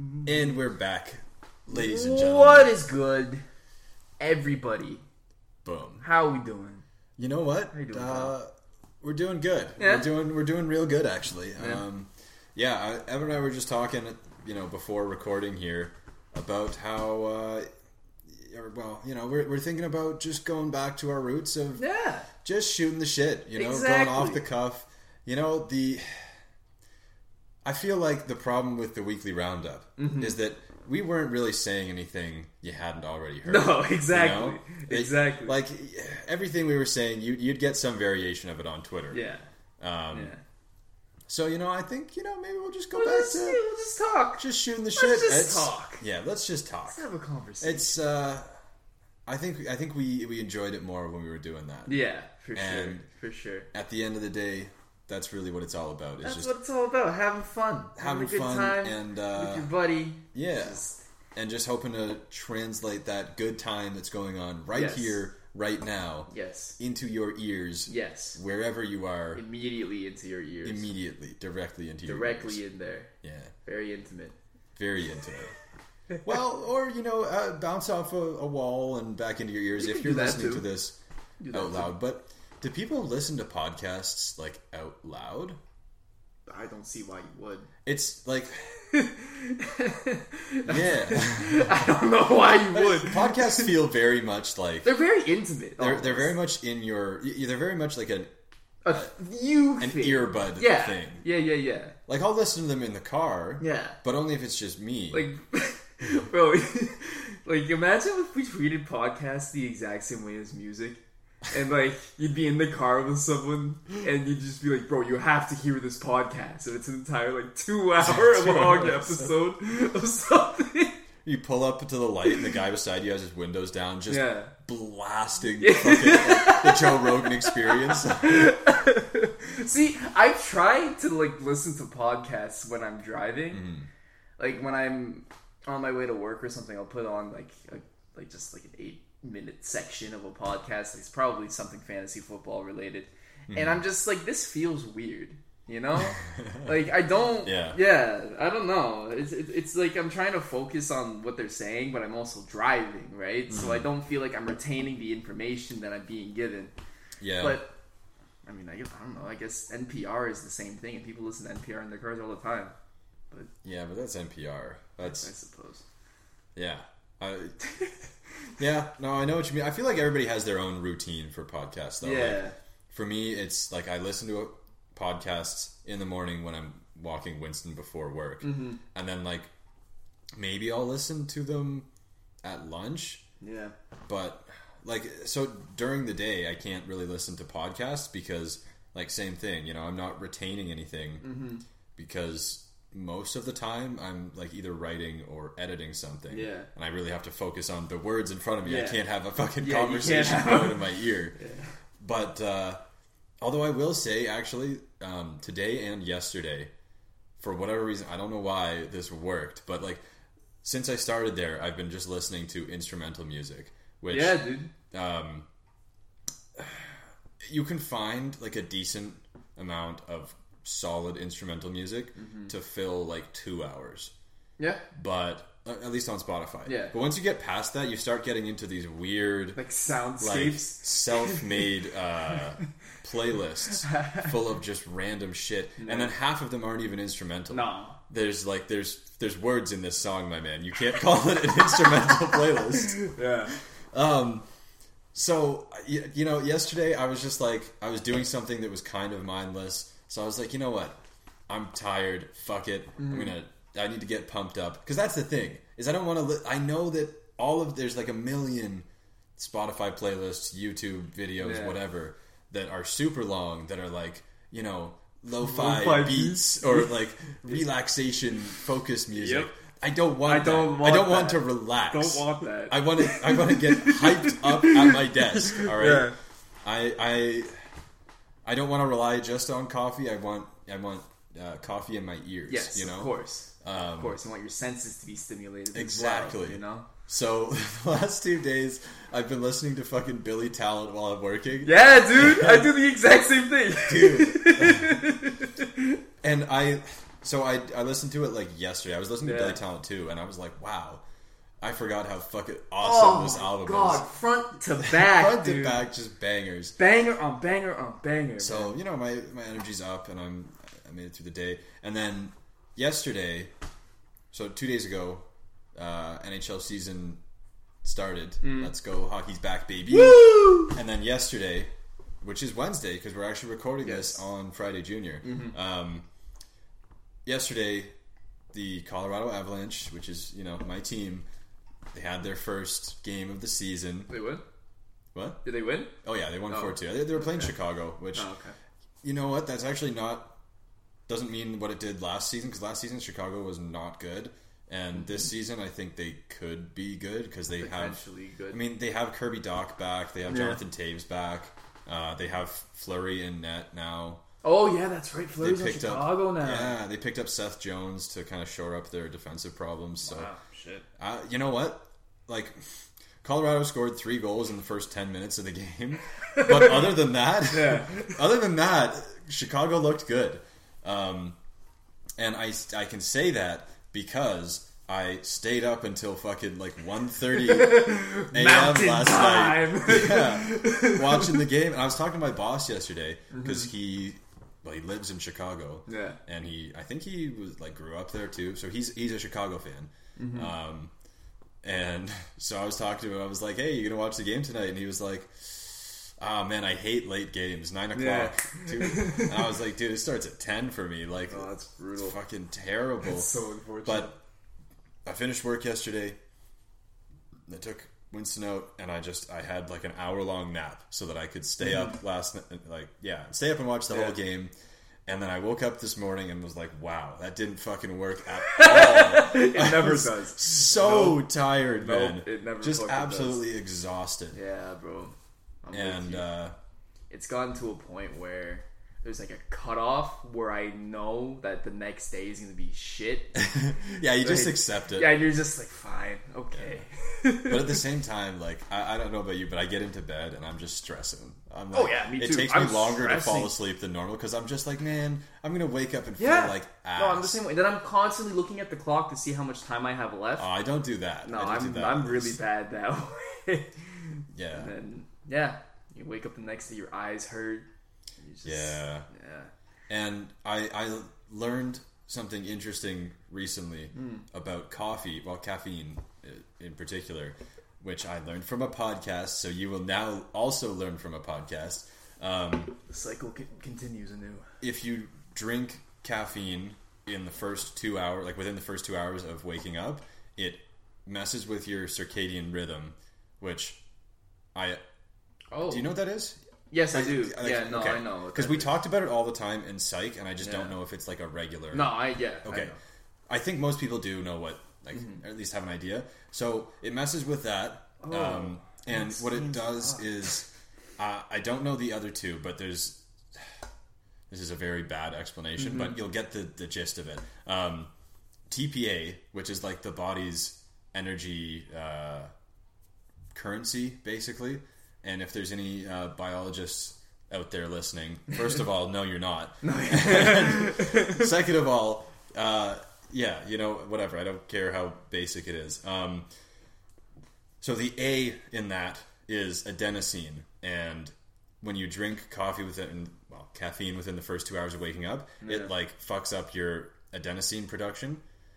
And we're back, ladies and gentlemen. What is good, everybody? Boom. How are we doing? You know what? you doing, uh, we're doing good. Yeah? We're doing we're doing real good actually. Yeah. Um, yeah, I, Evan and I were just talking, you know, before recording here about how, uh, well, you know, we're, we're thinking about just going back to our roots of Yeah. just shooting the shit, you know, going off the cuff. You know, the I feel like the problem with the weekly roundup Mm-hmm. is that we weren't really saying anything you hadn't already heard. No, you exactly. know? It- Exactly. Like everything we were saying, you, you'd get some variation of it on Twitter. Yeah. Um, Yeah. So you know, I think you know maybe we'll just go We'll back just, to we'll just talk. just shooting the shit. Let's shit. just It's- talk. Yeah, let's just talk. Let's have a conversation. It's. uh I think I think we we enjoyed it more when we were doing that. yeah, for sure. For sure. At the end of the day, that's really what it's all about. It's That's just what it's all about. Having fun. having a good fun time and with uh, your buddy. yeah, Just- and just hoping to translate that good time that's going on right Yes. here, right now, yes. into your ears, Yes. wherever you are, Immediately into your ears. immediately, directly into your Directly in there. Yeah, Very intimate. very intimate. well, or you know, uh, bounce off a, a wall and back into your ears You if you're listening too. to this out too. loud. But do people listen to podcasts like out loud? I don't see why you would. It's like, yeah, I don't know why you would. podcasts feel very much like They're very intimate. they're they're very much in your. They're very much like an a uh, you an thing. earbud yeah. thing. Yeah, yeah, yeah. Like I'll listen to them in the car, Yeah. but only if it's just me. Like, bro, like imagine if we treated podcasts the exact same way as music. And like you'd be in the car with someone, and you'd just be like, "Bro, you have to hear this podcast." And it's an entire like two hour Two long episode of something. you pull up to the light, and the guy beside you has his windows down, just Yeah. blasting fucking, like, the Joe Rogan experience. See, I try to like listen to podcasts when I'm driving. Mm-hmm. Like when I'm on my way to work or something, I'll put on like a, like just like an eight minute section of a podcast. It's probably something fantasy football related, Mm-hmm. and I'm just like, this feels weird. You know, like I don't. Yeah. Yeah. I don't know. It's it, it's like I'm trying to focus on what they're saying, but I'm also driving, right? So I Mm-hmm. don't feel like I'm retaining the information that I'm being given. Yeah, But I mean, I, guess, I don't know. I guess NPR is the same thing, and people listen to NPR in their cars all the time. But Yeah, but that's NPR. That's, I suppose. yeah. I, yeah, no, I know what you mean. I feel like everybody has their own routine for podcasts, though. Like, Yeah. for me, it's like I listen to podcasts in the morning when I'm walking Winston before work, Mm-hmm. and then like maybe I'll listen to them at lunch. Yeah. But like, so during the day, I can't really listen to podcasts because, like, same thing. You know, I'm not retaining anything Mm-hmm. because most of the time I'm like either writing or editing something. Yeah. and I really have to focus on the words in front of me. I can't have a fucking Yeah, conversation going in my ear. But uh, although I will say, actually, um, today and yesterday, for whatever reason, I don't know why this worked, but like since I started there, I've been just listening to instrumental music, which Yeah, dude. um, you can find like a decent amount of solid instrumental music Mm-hmm. to fill like two hours Yeah. but uh, at least on Spotify. Yeah. But once you get past that, you start getting into these weird, Like like self-made uh, playlists full of just random shit, and then half of them aren't even instrumental. no. There's like there's there's words in this song, my man. You can't call it an instrumental playlist. Yeah. Um, so you know, yesterday I was just like I was doing something that was kind of mindless. So I was like, you know what? I'm tired. Fuck it. I'm mm-hmm. gonna. I need to get pumped up because that's the thing is I don't want to. Li- I know that all of there's like a million Spotify playlists, YouTube videos, Yeah. whatever that are super long that are like you know lo-fi, Lo-fi beats or like relaxation focus music. Yep. I don't want. I don't that. want I don't want to relax. Don't want that. I want to. I want to get hyped up at my desk. All right. Yeah. I I I don't want to rely just on coffee. I want I want uh, coffee in my ears. Yes, you know. of course. Um, of course. You want your senses to be stimulated. Exactly. Well, you know? So the last two days, I've been listening to fucking Billy Talent while I'm working. Yeah, dude. I do the exact same thing. dude. and I So I I listened to it like yesterday. I was listening to Billy Talent too, and I was like, wow, I forgot how fucking awesome this album Oh God, is. front to back, Front dude. to back, just bangers. banger on banger on banger. So man. you know my my energy's up, and I'm I made it through the day. And then yesterday, so two days ago, uh, NHL season started. Let's go, hockey's back, baby! Mm. Woo! And then yesterday, which is Wednesday, because we're actually recording this Yes. Mm-hmm. on Friday Junior. Um, yesterday, the Colorado Avalanche, which is you know my team, they had their first game of the season. They win? What? Did they win? Oh yeah, they won Oh. four two. They, they were playing Chicago, which Oh, okay. you know what? That's actually not doesn't mean what it did last season because last season Chicago was not good, and this season I think they could be good because they have. Good. I mean, they have Kirby Dach back. They have Yeah. Jonathan Toews back. Uh, they have Fleury in net now. Oh yeah, that's right. They Fleury's in picked up Chicago now. Yeah, they picked up Seth Jones to kind of shore up their defensive problems. So, Wow, shit. uh, you know what? Like, Colorado scored three goals in the first ten minutes of the game, but other than that, Yeah. other than that, Chicago looked good. Um, and I, I can say that because I stayed up until fucking like 1.30 a.m. Last time. night. Yeah, watching the game. And I was talking to my boss yesterday Mm-hmm. because he, well, he lives in Chicago. Yeah. and he, I think he was like grew up there too. So he's he's a Chicago fan. Mm-hmm. Um, and so I was talking to him. I was like, "Hey, you gonna watch the game tonight?" And he was like, "Ah, man, I hate late games. Nine o'clock." Dude. And I was like, "Dude, it starts at ten for me. Like, Oh, that's brutal. it's fucking terrible." so unfortunate. But I finished work yesterday. I took Winston out, and I just I had like an hour long nap so that I could stay up last night. Like, yeah, stay up and watch the Mm-hmm. Yeah. whole game. And then I woke up this morning and was like, "Wow, that didn't fucking work at all." it I never does. So tired, man. it never Just absolutely exhausted. Yeah, bro. I'm And uh, it's gotten to a point where there's like a cutoff where I know that the next day is gonna be shit. yeah, you just Like, accept it. yeah, you're just like, fine, okay. But at the same time, like I, I don't know about you, but I get into bed and I'm just stressing. I'm oh, like, Oh, yeah, me too. It takes me I'm longer to fall asleep than normal because I'm just like, man, I'm gonna wake up and yeah, feel like ass. no, I'm the same way. Then I'm constantly looking at the clock to see how much time I have left. Oh, I don't do that. no, I'm that. I'm really bad that way. Yeah, and then yeah, you wake up the next day, your eyes hurt. You just- yeah. yeah. And I I learned something interesting recently Hmm. about coffee, well, caffeine in particular, which I learned from a podcast. So you will now also learn from a podcast. Um, The cycle c- continues anew. if you drink caffeine in the first two hours, like within the first two hours of waking up, it messes with your circadian rhythm, which I Oh, do you know what that is? Yes, I do. Like, yeah, no, okay. I know. because we talked about it all the time in psych, and I just don't know if it's like a regular. No, I yeah. I Okay. know. I think most people do know what, like, Mm-hmm. or at least have an idea. So it messes with that. um, and that what it does odd. is, uh, I don't know the other two, but there's, this is a very bad explanation, Mm-hmm. but you'll get the, the gist of it. Um, TPA, which is like the body's energy uh, currency, basically. And if there's any uh, biologists out there listening, first of all, no, you're not. Second of all, uh, yeah, you know, whatever. I don't care how basic it is. Um, so the A in that is adenosine, and when you drink coffee within, well, caffeine within the first two hours of waking up, it like fucks up your adenosine production.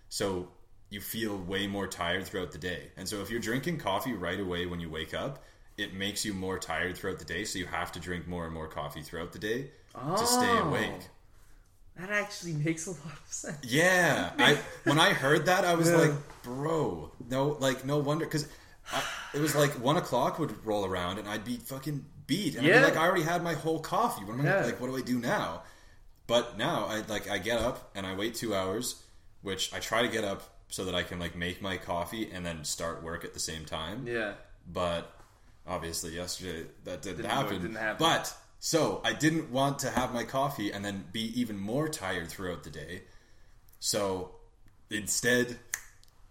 So you feel way more tired throughout the day. And so if you're drinking coffee right away when you wake up, it makes you more tired throughout the day. So you have to drink more and more coffee throughout the day to stay Oh. awake. That actually makes a lot of sense. Yeah, I when I heard that, I was Yeah. like, "Bro, no, like no wonder," because it was like one o'clock would roll around and I'd be fucking beat, and I'd Yeah. be like, "I already had my whole coffee. What am I Yeah. like? What do I do now?" But now I like I get up and I wait two hours, which I try to get up so that I can like make my coffee and then start work at the same time. Yeah. But obviously, yesterday that didn't, Didn't- happen. didn't happen. But so I didn't want to have my coffee and then be even more tired throughout the day. So instead,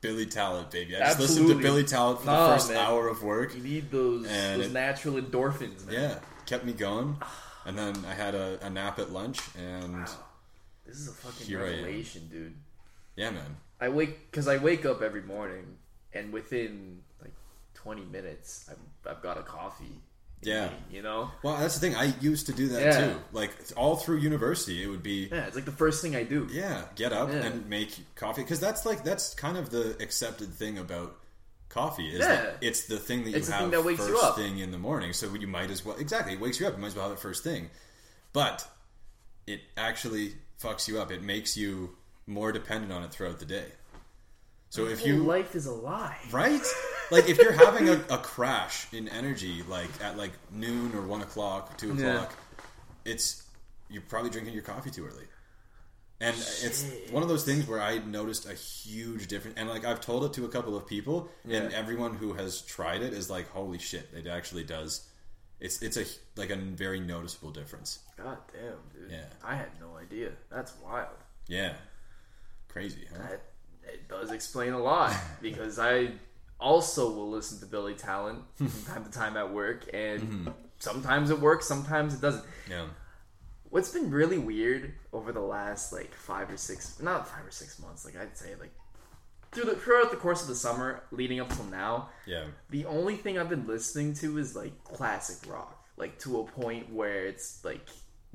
Billy Talent, baby. I just listened to Billy Talent for Nah, the first man. hour of work. You need those those it- natural endorphins, man. Yeah, kept me going. And then I had a, a nap at lunch, and This is a fucking Here I am. revelation, dude. Yeah, man. I wake because I wake up every morning, and within like twenty minutes, I've, I've got a coffee. Yeah. me, you know. Well, that's the thing. I used to do that Yeah. too. Like all through university, it would be Yeah, it's like the first thing I do. yeah, get up Yeah. and make coffee because that's like that's kind of the accepted thing about coffee is Yeah. that it's the thing that you It's have that wakes first you up. thing in the morning. So you might as well exactly it wakes you up. You might as well have it first thing, but it actually fucks you up. It makes you more dependent on it throughout the day. So if you life is a lie. right like if you're having a, a crash in energy like at like noon or one o'clock two Yeah. o'clock it's you're probably drinking your coffee too early and it's one of those things where i noticed a huge difference and like i've told it to a couple of people and everyone who has tried it is like holy shit it actually does it's it's a like a very noticeable difference God damn, dude. Yeah. I had no idea. That's wild. yeah crazy huh That it does explain a lot because I also will listen to Billy Talent from time to time at work, and Mm-hmm. sometimes it works, sometimes it doesn't. yeah What's been really weird over the last like five or six, not five or six months, like I'd say like through the, throughout the course of the summer leading up till now, yeah the only thing I've been listening to is like classic rock, like to a point where it's like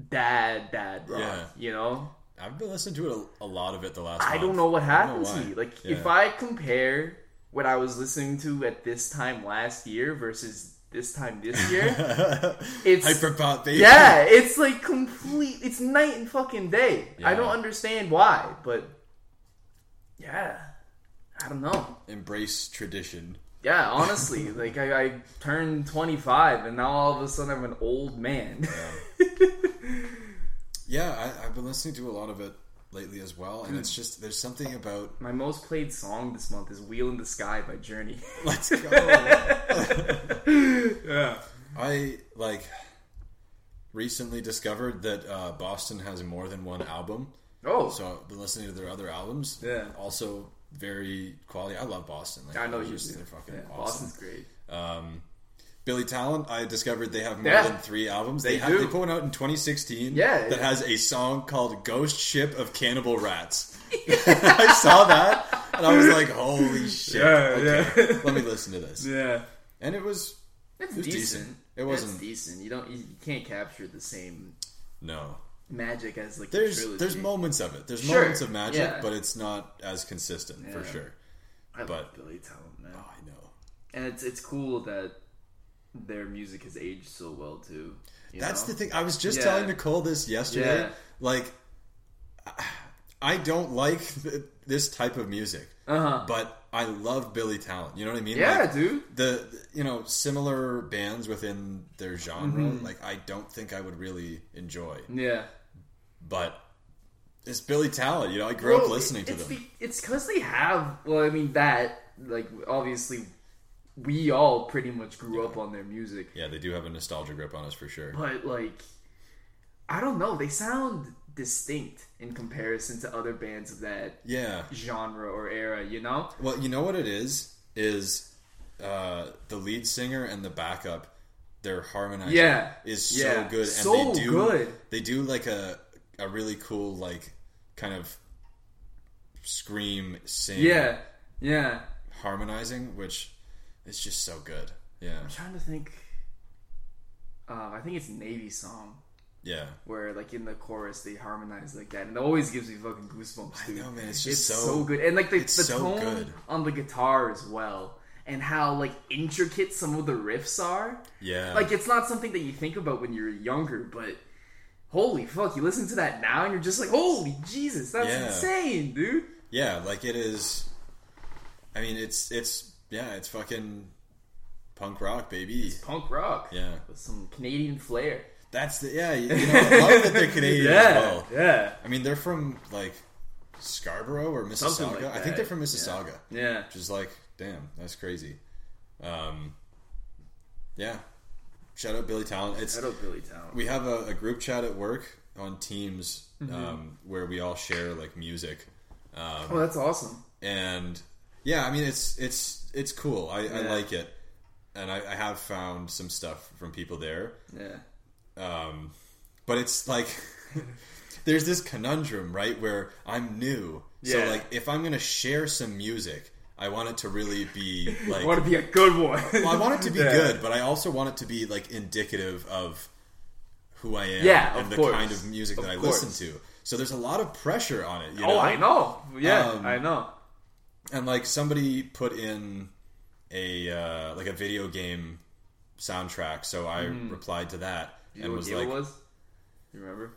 dad, dad rock, Yeah. you know? I've been listening to it a, a lot of it the last I month. don't know what happened know to me. Like, Yeah. if I compare what I was listening to at this time last year versus this time this year, it's Hyperpop yeah, it's like complete. It's night and fucking day. I don't understand why, but yeah, I don't know. Embrace tradition. Yeah, honestly, like I, I turned twenty five, and now all of a sudden I'm an old man. Yeah, I, I've been listening to a lot of it lately as well, and it's just there's something about My most played song this month is "Wheel in the Sky" by Journey. let's go. yeah. I like recently discovered that uh, Boston has more than one album, Oh, so I've been listening to their other albums. Yeah. also very quality. I love Boston. Like, I know you just do. they're fucking Yeah, awesome. Boston's great. Um, Billy Talent, I discovered they have more Yeah. than three albums. They, They have, do. they put one out in 2016 Yeah, that yeah. has a song called Ghost Ship of Cannibal Rats. I saw that and I was like, holy shit. Yeah, okay, yeah. let me listen to this. Yeah, And it was, it's It was decent. decent. It wasn't- decent. You don't. You, you can't capture the same no. magic as like the There's trilogy. there's moments of it. There's Sure, moments of magic, yeah. but it's not as consistent for sure. I love but- Billy Talent, man, Oh, I know. and it's it's cool that their music has aged so well too. That's know? the thing. I was just Yeah. telling Nicole this yesterday. Yeah. Like, I don't like th- this type of music, Uh huh. but I love Billy Talent. You know what I mean? Yeah, Like, dude. the you know similar bands within their genre. Mm-hmm. Like, I don't think I would really enjoy, Yeah. but it's Billy Talent. You know, I grew up Well, listening to them. Be, it's because they have. Well, I mean that like obviously we all pretty much grew up on their music, yeah, they do have a nostalgia grip on us for sure. but like I don't know, they sound distinct in comparison to other bands of that Yeah. genre or era. You know? Well, you know what it is is uh, the lead singer and the backup. Their harmonizing Yeah. is so Yeah. good, and So they do good. they do like a a really cool like kind of scream sing Yeah. Yeah. harmonizing, which is just so good. Yeah, I'm trying to think. Uh, I think it's Navy song yeah. where like in the chorus they harmonize like that, and it always gives me fucking goosebumps. I Dude. know, man. It's It's just so, good, and like the, the so tone good. on the guitar as well, and how like intricate some of the riffs are. Yeah, Like it's not something that you think about when you're younger, but holy fuck, you listen to that now and you're just like, holy Jesus, that's Yeah. insane, dude. yeah. Like it is. I mean, it's it's yeah, it's fucking punk rock, baby. It's punk rock, Yeah, with some Canadian flair. that's the yeah. You know, I love that they're Canadian as well. yeah, I mean, they're from like Scarborough or Mississauga. Like I think they're from Mississauga, yeah. which is like, damn, that's crazy. Um, yeah, shout out Billy Talent. It's Shout out Billy Talent. we have a, a group chat at work on Teams Mm-hmm. um, where we all share like music, um, oh, that's awesome. and yeah, I mean it's it's it's cool. I, I like it, and I, I have found some stuff from people there. Yeah. Um, but it's like there's this conundrum, right, where I'm new. yeah. So like if I'm gonna share some music, I want it to really be like I want to be a good one. well, I want it to be Yeah. good, but I also want it to be like indicative of who I am Yeah, and the course. kind of music Of that I course. listen to. So there's a lot of pressure on it. You oh, know? I know. Yeah, Um, I know. And like somebody put in a uh, like a video game soundtrack, so I replied to that. You and was like, was? You remember?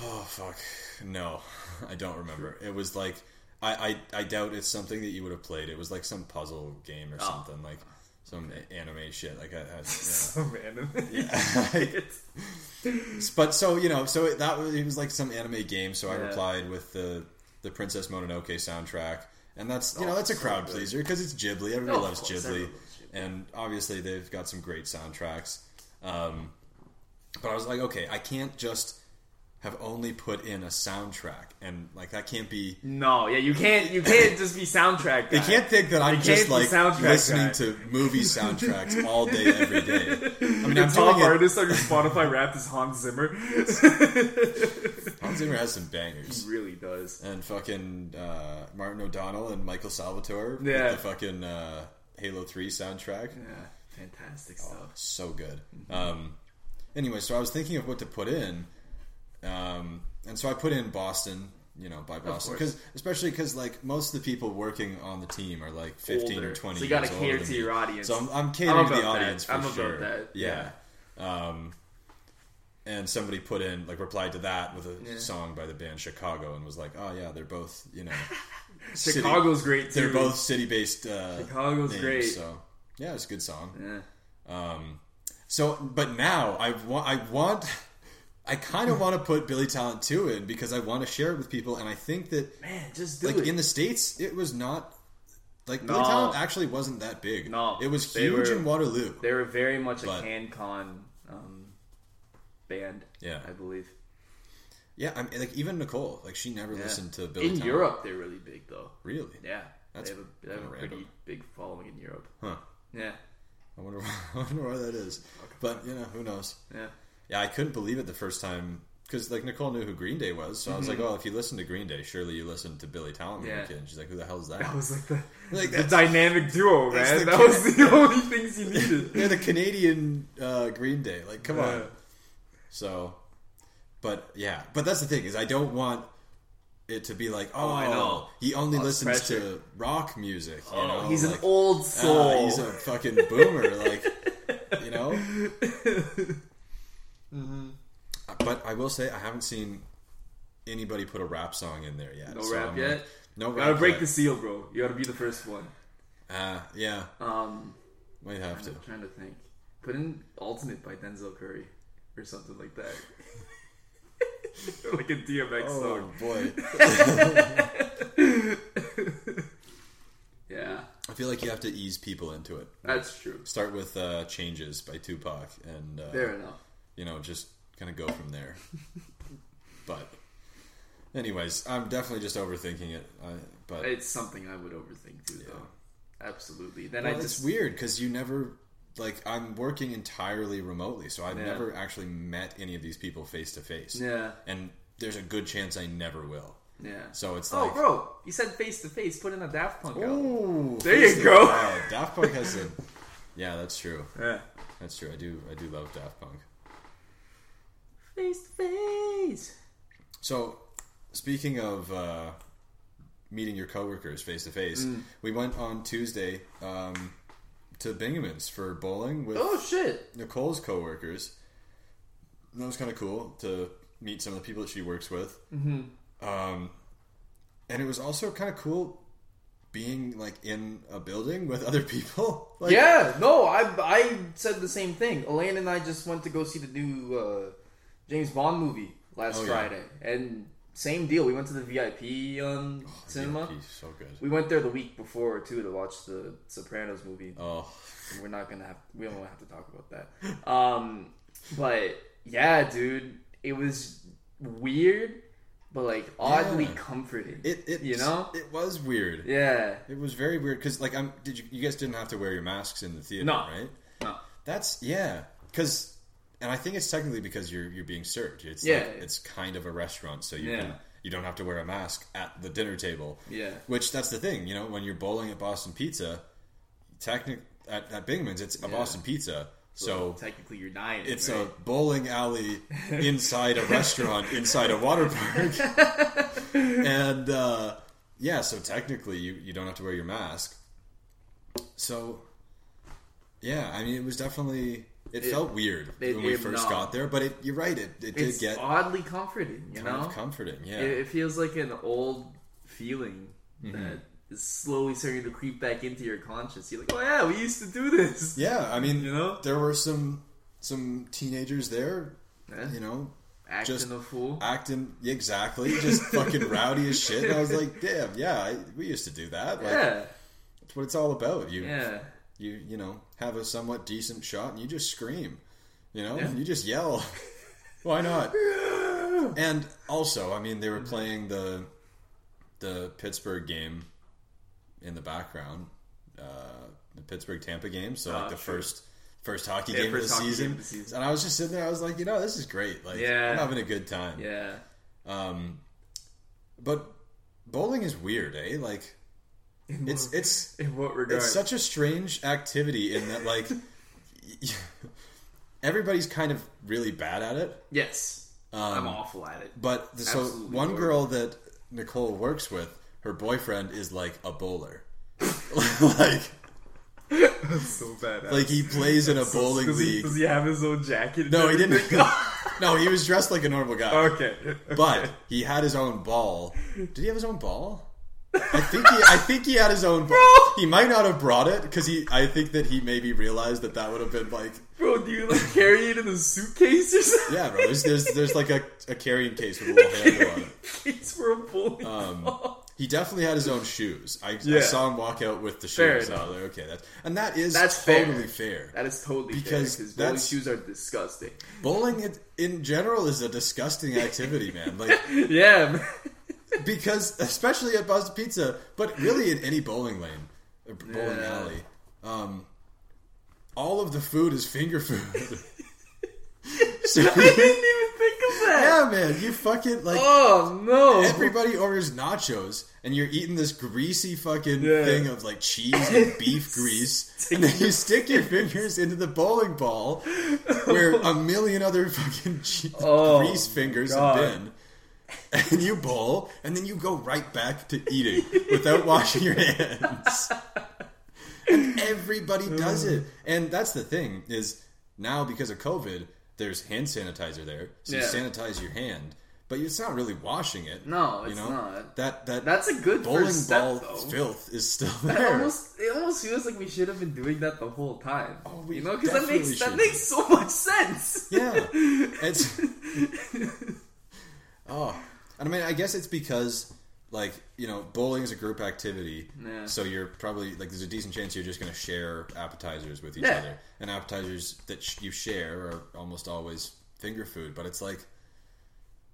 "Oh fuck, no, I don't remember." It was like I, I I doubt it's something that you would have played. It was like some puzzle game or Oh. something like some anime shit. Like I, I yeah. So random. but so you know, so it, that was it was like some anime game. So I Yeah. replied with the the Princess Mononoke soundtrack, and that's you Oh, know that's a crowd good. pleaser because it's Ghibli. Everybody Oh, loves course, Ghibli, everyone loves Ghibli. and obviously they've got some great soundtracks. Um, but I was like, okay, I can't just have only put in a soundtrack, and like that can't be. no, yeah, you can't. You can't just be soundtrack. They guy. can't think that I'm You just like listening guy. to movie soundtracks all day, every day. I mean, The I'm top doing it. artist on your Spotify rap is Hans Zimmer. Hans Zimmer has some bangers. he really does. and fucking uh, Martin O'Donnell and Michael Salvatori Yeah. the fucking uh, Halo Three soundtrack. Yeah, fantastic stuff. So good. Um, anyway, so I was thinking of what to put in, um, and so I put in Boston. You know, by Boston, because especially because like most of the people working on the team are like fifteen Older. or twenty. So you gotta years cater to your audience. So I'm, I'm catering I'm to the about that. audience for I'm about sure. that, Yeah. Um, and somebody put in like replied to that with a Yeah. song by the band Chicago and was like, "Oh yeah, they're both you know." city- Chicago's great too. they're both city based. Uh, Chicago's names, great. So yeah, it's a good song. Yeah. Um, so, but now I want, I want, I kind of want to put Billy Talent two in because I want to share it with people, and I think that Man, just do like it. in the states, it was not like Billy No. Talent actually wasn't that big. No. it was huge were- in Waterloo. they were very much a CanCon band. Yeah. I believe. Yeah, I mean, like even Nicole, like she never Yeah. listened to Billy In Talent. Europe, they're really big though. really? Yeah, That's they have a, they have a pretty random. big following in Europe. Huh? Yeah, I wonder, I wonder why that is. But you know, who knows? yeah. Yeah, I couldn't believe it the first time because like Nicole knew who Green Day was, so I was like, "Oh, if you listen to Green Day, surely you listen to Billy Talent when you were a Mm-hmm. Yeah. kid." And she's like, "Who the hell is that?" That was like the, Like, the dynamic duo, man. That kid- was the only things you needed. They're the Canadian uh, Green Day. Like, come Yeah. on. So, but yeah, but that's the thing is, I don't want it to be like, "Oh, I know. he only Oh, listens pressure. to rock music." You Oh, know, he's like, an old ah, soul. he's a fucking boomer. like, you know. Mm-hmm. But I will say, I haven't seen anybody put a rap song in there yet. no So rap I'm yet. like, no You rap. gotta break yet. the seal, bro. You gotta be the first one. Uh, yeah, Um, might have to. I'm trying to think. Put in "Ultimate" by Denzel Curry or something like that. like a DMX Oh song. boy, Yeah, I feel like you have to ease people into it. that's true. Start with uh, "Changes" by Tupac, and uh, Fair enough. you know, just kind of go from there. but, anyways, I'm definitely just overthinking it. I, but It's something I would overthink too, though. Absolutely. Then well, I it's weird because you never like I'm working entirely remotely, so I've Yeah. never actually met any of these people face to face. yeah, and there's a good chance I never will. yeah. So it's like, Oh, bro, you said face to face. Put in a Daft Punk. Ooh, There you go. Wow, Daft Punk has a. Yeah, that's true. Yeah. That's true. I do. I do love Daft Punk. Face to face. So, speaking of uh, meeting your coworkers face to face, we went on Tuesday um, to Bingeman's for bowling with Oh shit. Nicole's coworkers. And That was kind of cool to meet some of the people that she works with. Mm-hmm. Um, and it was also kind of cool being like in a building with other people. Like, yeah, no, I I said the same thing. Elaine and I just went to go see the new uh, James Bond movie last Oh, yeah. Friday, and same deal. We went to the VIP um, cinema. Yeah, he's so good. We went there the week before too to watch the Sopranos movie. Oh, We're not gonna have we don't want to have to talk about that. Um, but yeah, dude, it was weird, but like oddly Yeah. comforting. it it You know? it was weird. yeah, It was very weird because like I'm. Did you? You guys didn't have to wear your masks in the theater, No. right? no, That's yeah. Because and I think it's technically because you're you're being served. It's Yeah. like, it's kind of a restaurant, so you Yeah. can you don't have to wear a mask at the dinner table. Yeah. Which that's the thing, you know, when you're bowling at Boston Pizza, technic at, at Bingeman's, it's a Yeah. Boston Pizza. So technically, you're dying. it's right? a bowling alley inside a restaurant inside a water park, and uh, yeah, so technically you you don't have to wear your mask. So yeah, I mean it was definitely it, It- felt weird it- when we first no. got there, but it, you're right, it, it did it's get oddly comforting. You kind know, of comforting. Yeah, it, it feels like an old feeling Mm-hmm. that is slowly starting to creep back into your conscious. You're like, oh yeah, we used to do this. yeah. I mean, You know? there were some some teenagers there, Yeah. you know, Acting just a fool. acting exactly, just fucking rowdy as shit. And I was like, damn, yeah, I, we used to do that. Like, yeah, That's what it's all about. You yeah. You you know have a somewhat decent shot and you just scream, you know, Yeah. you just yell. Why not? And also, I mean, they were playing the the Pittsburgh game in the background, uh, the Pittsburgh Tampa game. So like Oh, the sure. first first hockey Yeah, game, first of the hockey game season. of the season. And I was just sitting there. I was like, you know, this is great. Like, Yeah. I'm having a good time. Yeah. Um, but bowling is weird, eh? Like, In it's what, it's in what regard? it's such a strange activity in that like everybody's kind of really bad at it. yes, I'm um, awful at it. But the, so one horrible. girl that Nicole works with, her boyfriend is like a bowler. like That's so bad. like he plays in a bowling does he, league. does he have his own jacket? no, he didn't. no, he was dressed like a normal guy. okay. But he had his own ball. Did he have his own ball? I think he. I think he had his own. Ball. He might not have brought it because he. I think that he maybe realized that that would have been like. Bro, do you like carry it in a suitcase or something? Yeah, bro. There's there's, there's like a, a carrying case with a little handle on it. Case for a bowling Um, ball. He definitely had his own shoes. I, I Yeah. saw him walk out with the Fair shoes. I was like, okay, that's and that is That's totally fair. That is totally Because because bowling shoes are disgusting. Bowling in, in general is a disgusting activity, man. Like Yeah, man. Because especially at Buzz Pizza, but really in any bowling lane, bowling Yeah. alley, um, all of the food is finger food. so, I didn't even think of that. yeah, man, you fucking like Oh no! everybody orders nachos and you're eating this greasy fucking Yeah. thing of like cheese and beef grease and then you stick your fingers into the bowling ball where a million other fucking Oh, grease fingers God. have been and you bowl and then you go right back to eating without washing your hands and everybody does it and that's the thing is now because of covid there's hand sanitizer there so you Yeah. sanitize your hand but it's not really washing it No, you it's know not. that that That's a good bowling first step, ball though. filth is still That there. almost it almost feels like we should have been doing that the whole time. Oh, we you know, because that definitely makes that should. makes so much sense. yeah, it's oh, and I mean, I guess it's because like you know, bowling is a group activity, Yeah. so you're probably like there's a decent chance you're just going to share appetizers with each Yeah. other, and appetizers that sh- you share are almost always finger food, but it's like.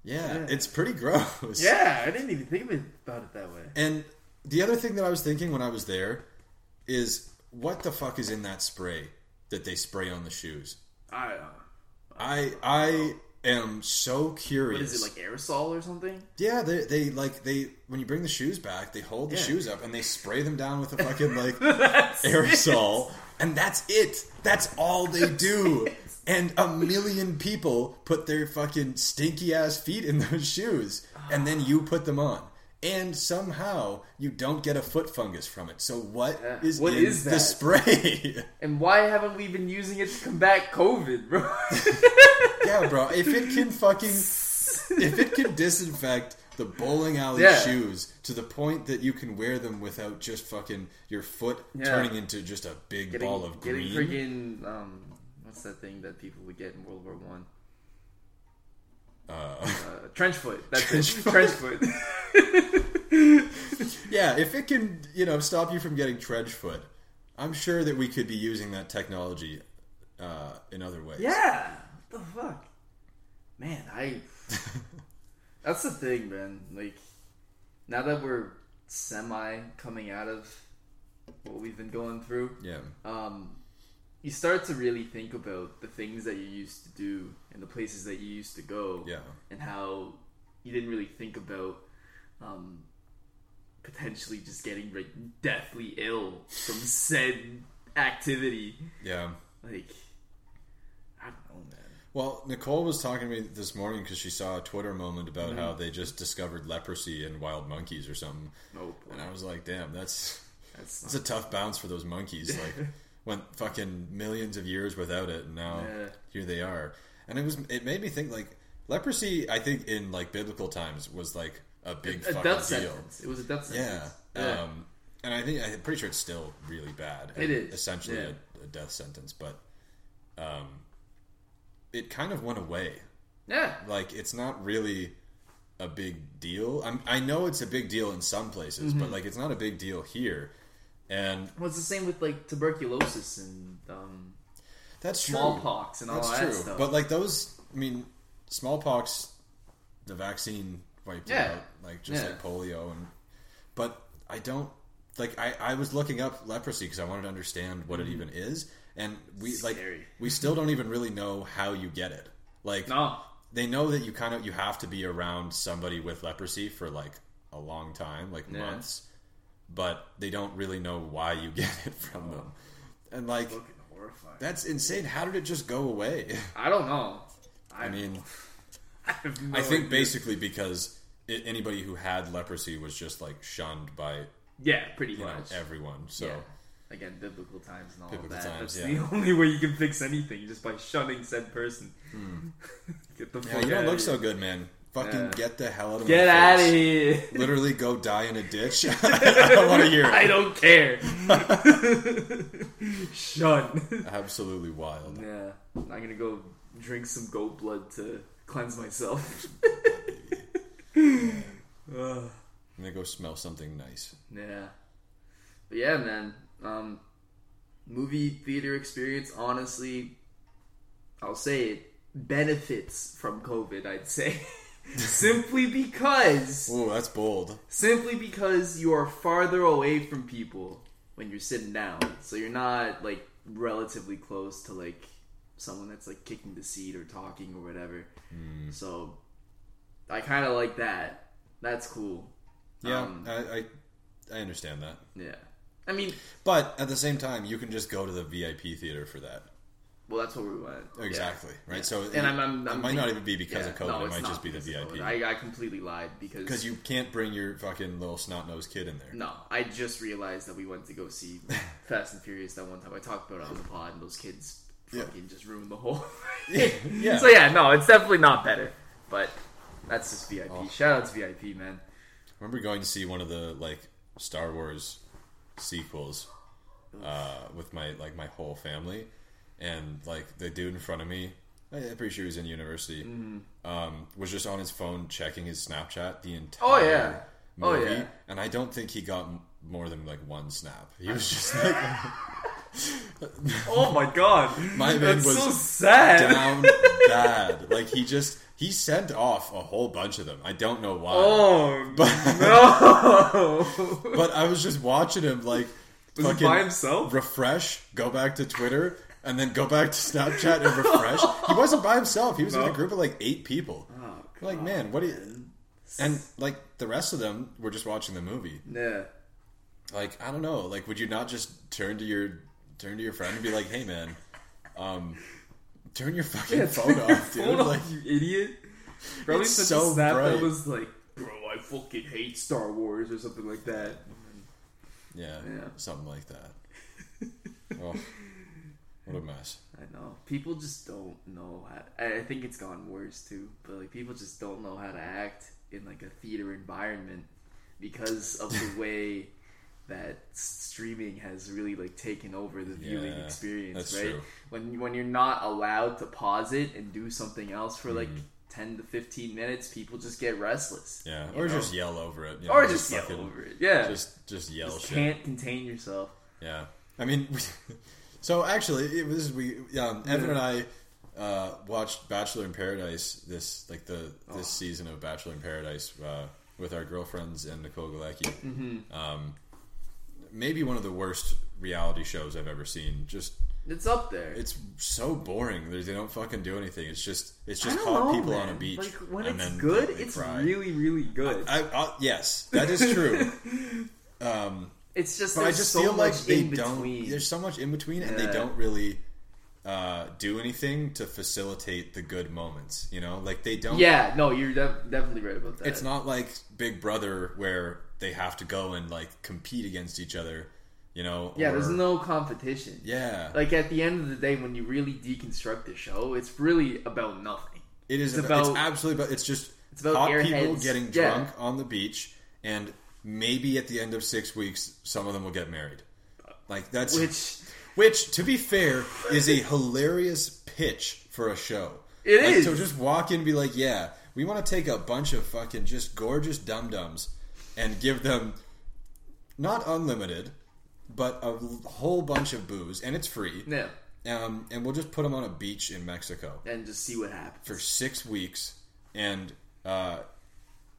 Yeah, Yeah. it's pretty gross. Yeah, I didn't even think about it that way. And the other thing that I was thinking when I was there is what the fuck is in that spray that they spray on the shoes? I don't know. I I am so curious. What is it like aerosol or something? Yeah, they they like they when you bring the shoes back, they hold the Yeah. shoes up and they spray them down with a fucking like aerosol, and that's it. That's all they do. And a million people put their fucking stinky ass feet in those shoes, and then you put them on. And somehow you don't get a foot fungus from it. So what Yeah. is What in is the spray? And why haven't we been using it to combat COVID, bro? yeah, bro. If it can fucking if it can disinfect the bowling alley Yeah. shoes to the point that you can wear them without just fucking your foot Yeah. turning into just a big getting, ball of getting green. friggin' um, what's that thing that people would get in World War One? Uh, Uh, trench foot. That's Trench it. foot. Trench foot. yeah, if it can, you know, stop you from getting trench foot, I'm sure that we could be using that technology uh, in other ways. yeah. What the fuck, man? I. That's the thing, man. Like, now that we're semi coming out of what we've been going through, Yeah. um, you start to really think about the things that you used to do and the places that you used to go, Yeah. and how you didn't really think about um, potentially just getting like deathly ill from said activity. Yeah. Like, I don't know, man. Well, Nicole was talking to me this morning because she saw a Twitter moment about Mm-hmm. how they just discovered leprosy in wild monkeys or something, Oh boy, and I was like, "Damn, that's that's it's a tough bounce for those monkeys." Like, went fucking millions of years without it, and now Yeah. here they are. And it was it made me think like leprosy. I think in like biblical times was like a big a fucking death deal. sentence. It was a death Yeah. sentence. Yeah. Um, and I think I'm pretty sure it's still really bad. It is essentially yeah. a, a death sentence, but um, it kind of went away. yeah. Like it's not really a big deal. I'm, I know it's a big deal in some places, Mm-hmm. but like it's not a big deal here. And Well, it's the same with like tuberculosis and um, that's true. smallpox and all That's that true. stuff. But like those, I mean, smallpox, the vaccine wiped it Yeah. out, like just Yeah. like polio, and but I don't like. I I was looking up leprosy because I wanted to understand what it even is, and we like Mm-hmm. We still don't even really know how you get it. Like no, they know that you kind of you have to be around somebody with leprosy for like a long time, like Yeah. months, but they don't really know why you get it from them, and like horrifying. that's insane. How did it just go away? I don't know. I, I mean, I, no I think idea. basically because it, anybody who had leprosy was just like shunned by yeah, pretty you know much. everyone. So yeah. Again, biblical times and all Biblical of that. times, That's yeah. the only way you can fix anything, just by shunning said person. Get the Hmm. yeah, you don't look so good, man. Fucking Yeah. get the hell out of Get my out of here. Literally go die in a ditch. I don't want to hear I don't care. Shun. Absolutely wild. yeah, I'm gonna go drink some goat blood to cleanse myself. I'm gonna go smell something nice. Yeah. But yeah, man. Um, movie theater experience, honestly, I'll say it benefits from COVID, I'd say. Simply because Oh, that's bold. simply because you are farther away from people when you're sitting down. So you're not like relatively close to like someone that's like kicking the seat or talking or whatever. Hmm. So I kind of like that. That's cool. Yeah, Um, I, I I understand that. Yeah. I mean, But at the same time, you can just go to the VIP theater for that. Well, that's where we went. Yeah. Exactly. Right. So And I'm, I'm, it I'm might not even be because yeah, of COVID. no, it might just be the VIP. I, I completely lied because Because you can't bring your fucking little snot nosed kid in there. No, I just realized that we went to go see Fast and Furious that one time. I talked about it on the pod, and those kids Yeah. fucking just ruined the whole. Yeah. So yeah, no, it's definitely not better, but that's just VIP. Oh. Shout out to VIP, man. I remember going to see one of the like Star Wars sequels uh, with my like my whole family, and like the dude in front of me, I'm pretty sure he was in university, Mm-hmm. um, was just on his phone checking his Snapchat the entire Oh, yeah. Oh, movie, yeah. and I don't think he got m- more than like one snap. He was just like Oh my god, My man that's was so sad. down bad. Like he just he sent off a whole bunch of them. I don't know why. Oh no! But I was just watching him like Was fucking by himself? refresh, go back to Twitter, and then go back to Snapchat and refresh. he wasn't by himself. He was in a group of like eight people. Oh, Like, man, what do you? And like the rest of them were just watching the movie. Yeah. Like, I don't know. Like, would you not just turn to your turn to your friend and be like, "Hey, man, um, turn your fucking Yeah, phone off, dude." off, like, you idiot. Probably It's so snap bright. that was like, "Bro, I fucking hate Star Wars" or something like that. yeah, Yeah. something like that. oh, what a mess. I know people just don't know how. I I think it's gone worse too, but like people just don't know how to act in like a theater environment because of the way that streaming has really like taken over the viewing Yeah, experience. that's right true. when when you're not allowed to pause it and do something else for like Mm-hmm. ten to fifteen minutes, people just get restless. Yeah, or know? just yell over it, you know, or just yell fucking- over it. Yeah, just, Just just yell shit. can't contain yourself. Yeah, I mean, so actually, it was we um, Evan and I uh, watched Bachelor in Paradise this like the this season of Bachelor in Paradise uh, with our girlfriends and Nicole Galecki. Um, maybe one of the worst reality shows I've ever seen. Just It's up there. It's so boring. They don't fucking do anything. It's just it's just hot people man. on a beach. Like when and it's then good, it's cry. really, really good. I, I, yes, that is true. um, it's just but I just so feel like they in don't. between. There's so much in between, and they don't really uh, do anything to facilitate the good moments. You know, like they don't. Yeah, no, you're def- definitely right about that. It's not like Big Brother where they have to go and like compete against each other. You know. Yeah, or- there's no competition. Yeah, Like at the end of the day, when you really deconstruct the show, it's really about nothing. it is. it's about, about- it's absolutely. But it's just It's about hot people airheads. getting Yeah. drunk on the beach, and maybe at the end of six weeks, some of them will get married. Like that's Which Which, to be fair, is a hilarious pitch for a show. It like, is. To just walk in and be like, yeah, we want to take a bunch of fucking just gorgeous dum dums and give them not unlimited, but a whole bunch of booze, and it's free. yeah, Um, and we'll just put them on a beach in Mexico and just see what happens. for six weeks. And uh,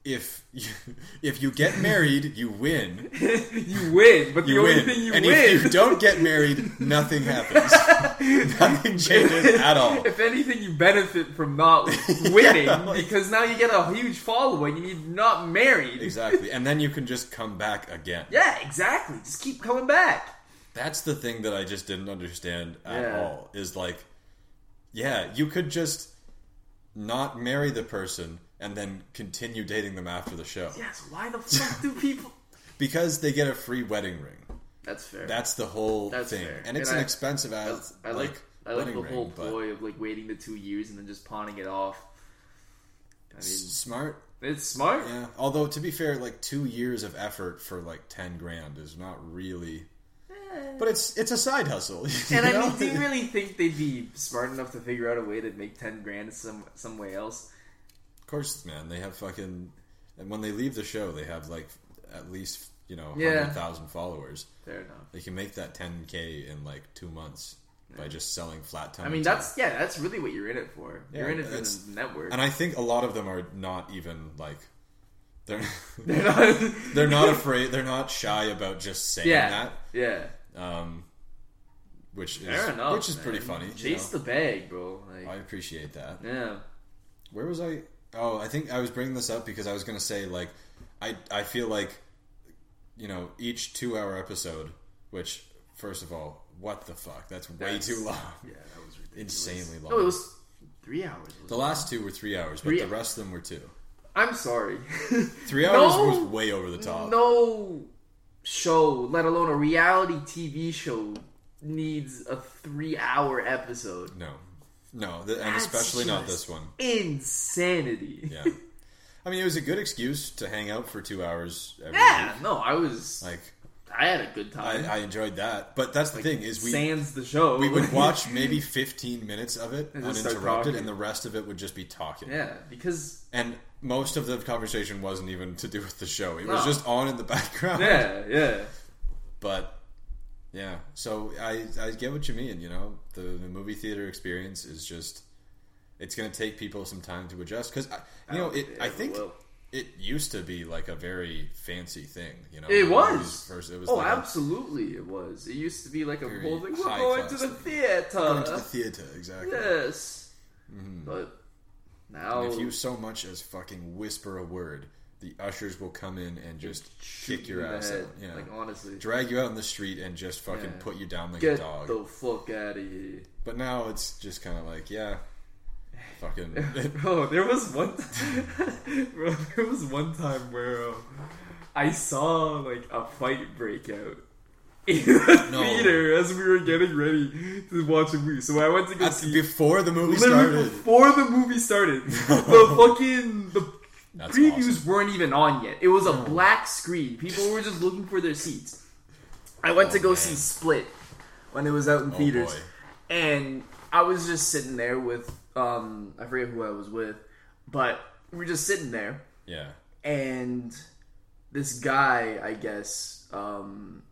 if you, if you get married, you win. you win, but the You only win. thing you and win. if you don't get married, nothing happens. nothing changes at all. If anything, you benefit from not winning Yeah, like- because now you get a huge following you're not married. Exactly. And then you can just come back again. Yeah, exactly. Just keep coming back. That's the thing that I just didn't understand at Yeah. all. Is like, yeah, you could just not marry the person and then continue dating them after the show Yes. Why the fuck do people? because they get a free wedding ring. That's fair. That's the whole That's thing, fair. and it's And an I- expensive as I like. like, I like the whole ring, but ploy of like waiting the two years and then just pawning it off. I mean, smart. it's smart. Yeah. Although to be fair, like two years of effort for like ten grand is not really. Eh. But it's it's a side hustle. you And I know? mean, do you really think they'd be smart enough to figure out a way to make ten grand some some way else? Of course, man. They have fucking. And when they leave the show, they have like at least you know Yeah. hundred thousand followers. Fair enough. They can make that ten k in like two months by just selling flat time. I mean, that's yeah, that's really what you're in it for. you're in it for the network. And I think a lot of them are not even like. They're They're not- they're not afraid. They're not shy about just saying yeah, that. yeah. Um, which is Fair enough. which is pretty man. funny. you Chase know? the bag, bro. Like, I appreciate that. yeah. Where was I? Oh, I think I was bringing this up because I was going to say like I I feel like you know each two hour episode, which first of all, what the fuck? That's way That's- too long, Yeah, that was ridiculous. insanely long. No, it was three hours. the last two were three hours, but Three- the rest of them were two. I'm sorry. Three hours No. was way over the top. no show, let alone a reality TV show, needs a three-hour episode. No, no, th- and especially not this one. Insanity. Yeah, I mean it was a good excuse to hang out for two hours. Every Yeah, week. no, I was. like I had a good time. I, I enjoyed that. But that's the thing is we Sans the show. we would watch maybe 15 minutes of it And uninterrupted and the rest of it would just be talking yeah, because and most of the conversation wasn't even to do with the show it was just on in the background yeah, yeah. but yeah so i i get what you mean you know the, the movie theater experience is just it's going to take people some time to adjust because you know it i think will. it used to be like a very fancy thing you know It was. First, it was Oh, like absolutely, it was. It used to be like a whole thing. We're going to the thing. theater. going to the theater exactly yes, mm-hmm. but now And if you so much as fucking whisper a word, the ushers will come in and just shoot kick your you in the ass head, out. Yeah. like honestly, Drag you out in the street and just fucking Yeah. put you down like get a dog. the fuck out of here. But now it's just kind of like, yeah, fucking. Bro, there was one. bro, there was one time where um, I saw like a fight break out in the No. theater as we were getting ready to watch a movie. So I went to go That's see before the movie started. before the movie started. the fucking the That's previews awesome. weren't even on yet. It was a black screen. People were just looking for their seats. I went Oh, to go man. see Split when it was out in Oh, theaters boy. and I was just sitting there with um I forget who I was with, but we were just sitting there Yeah. and this guy, I guess, um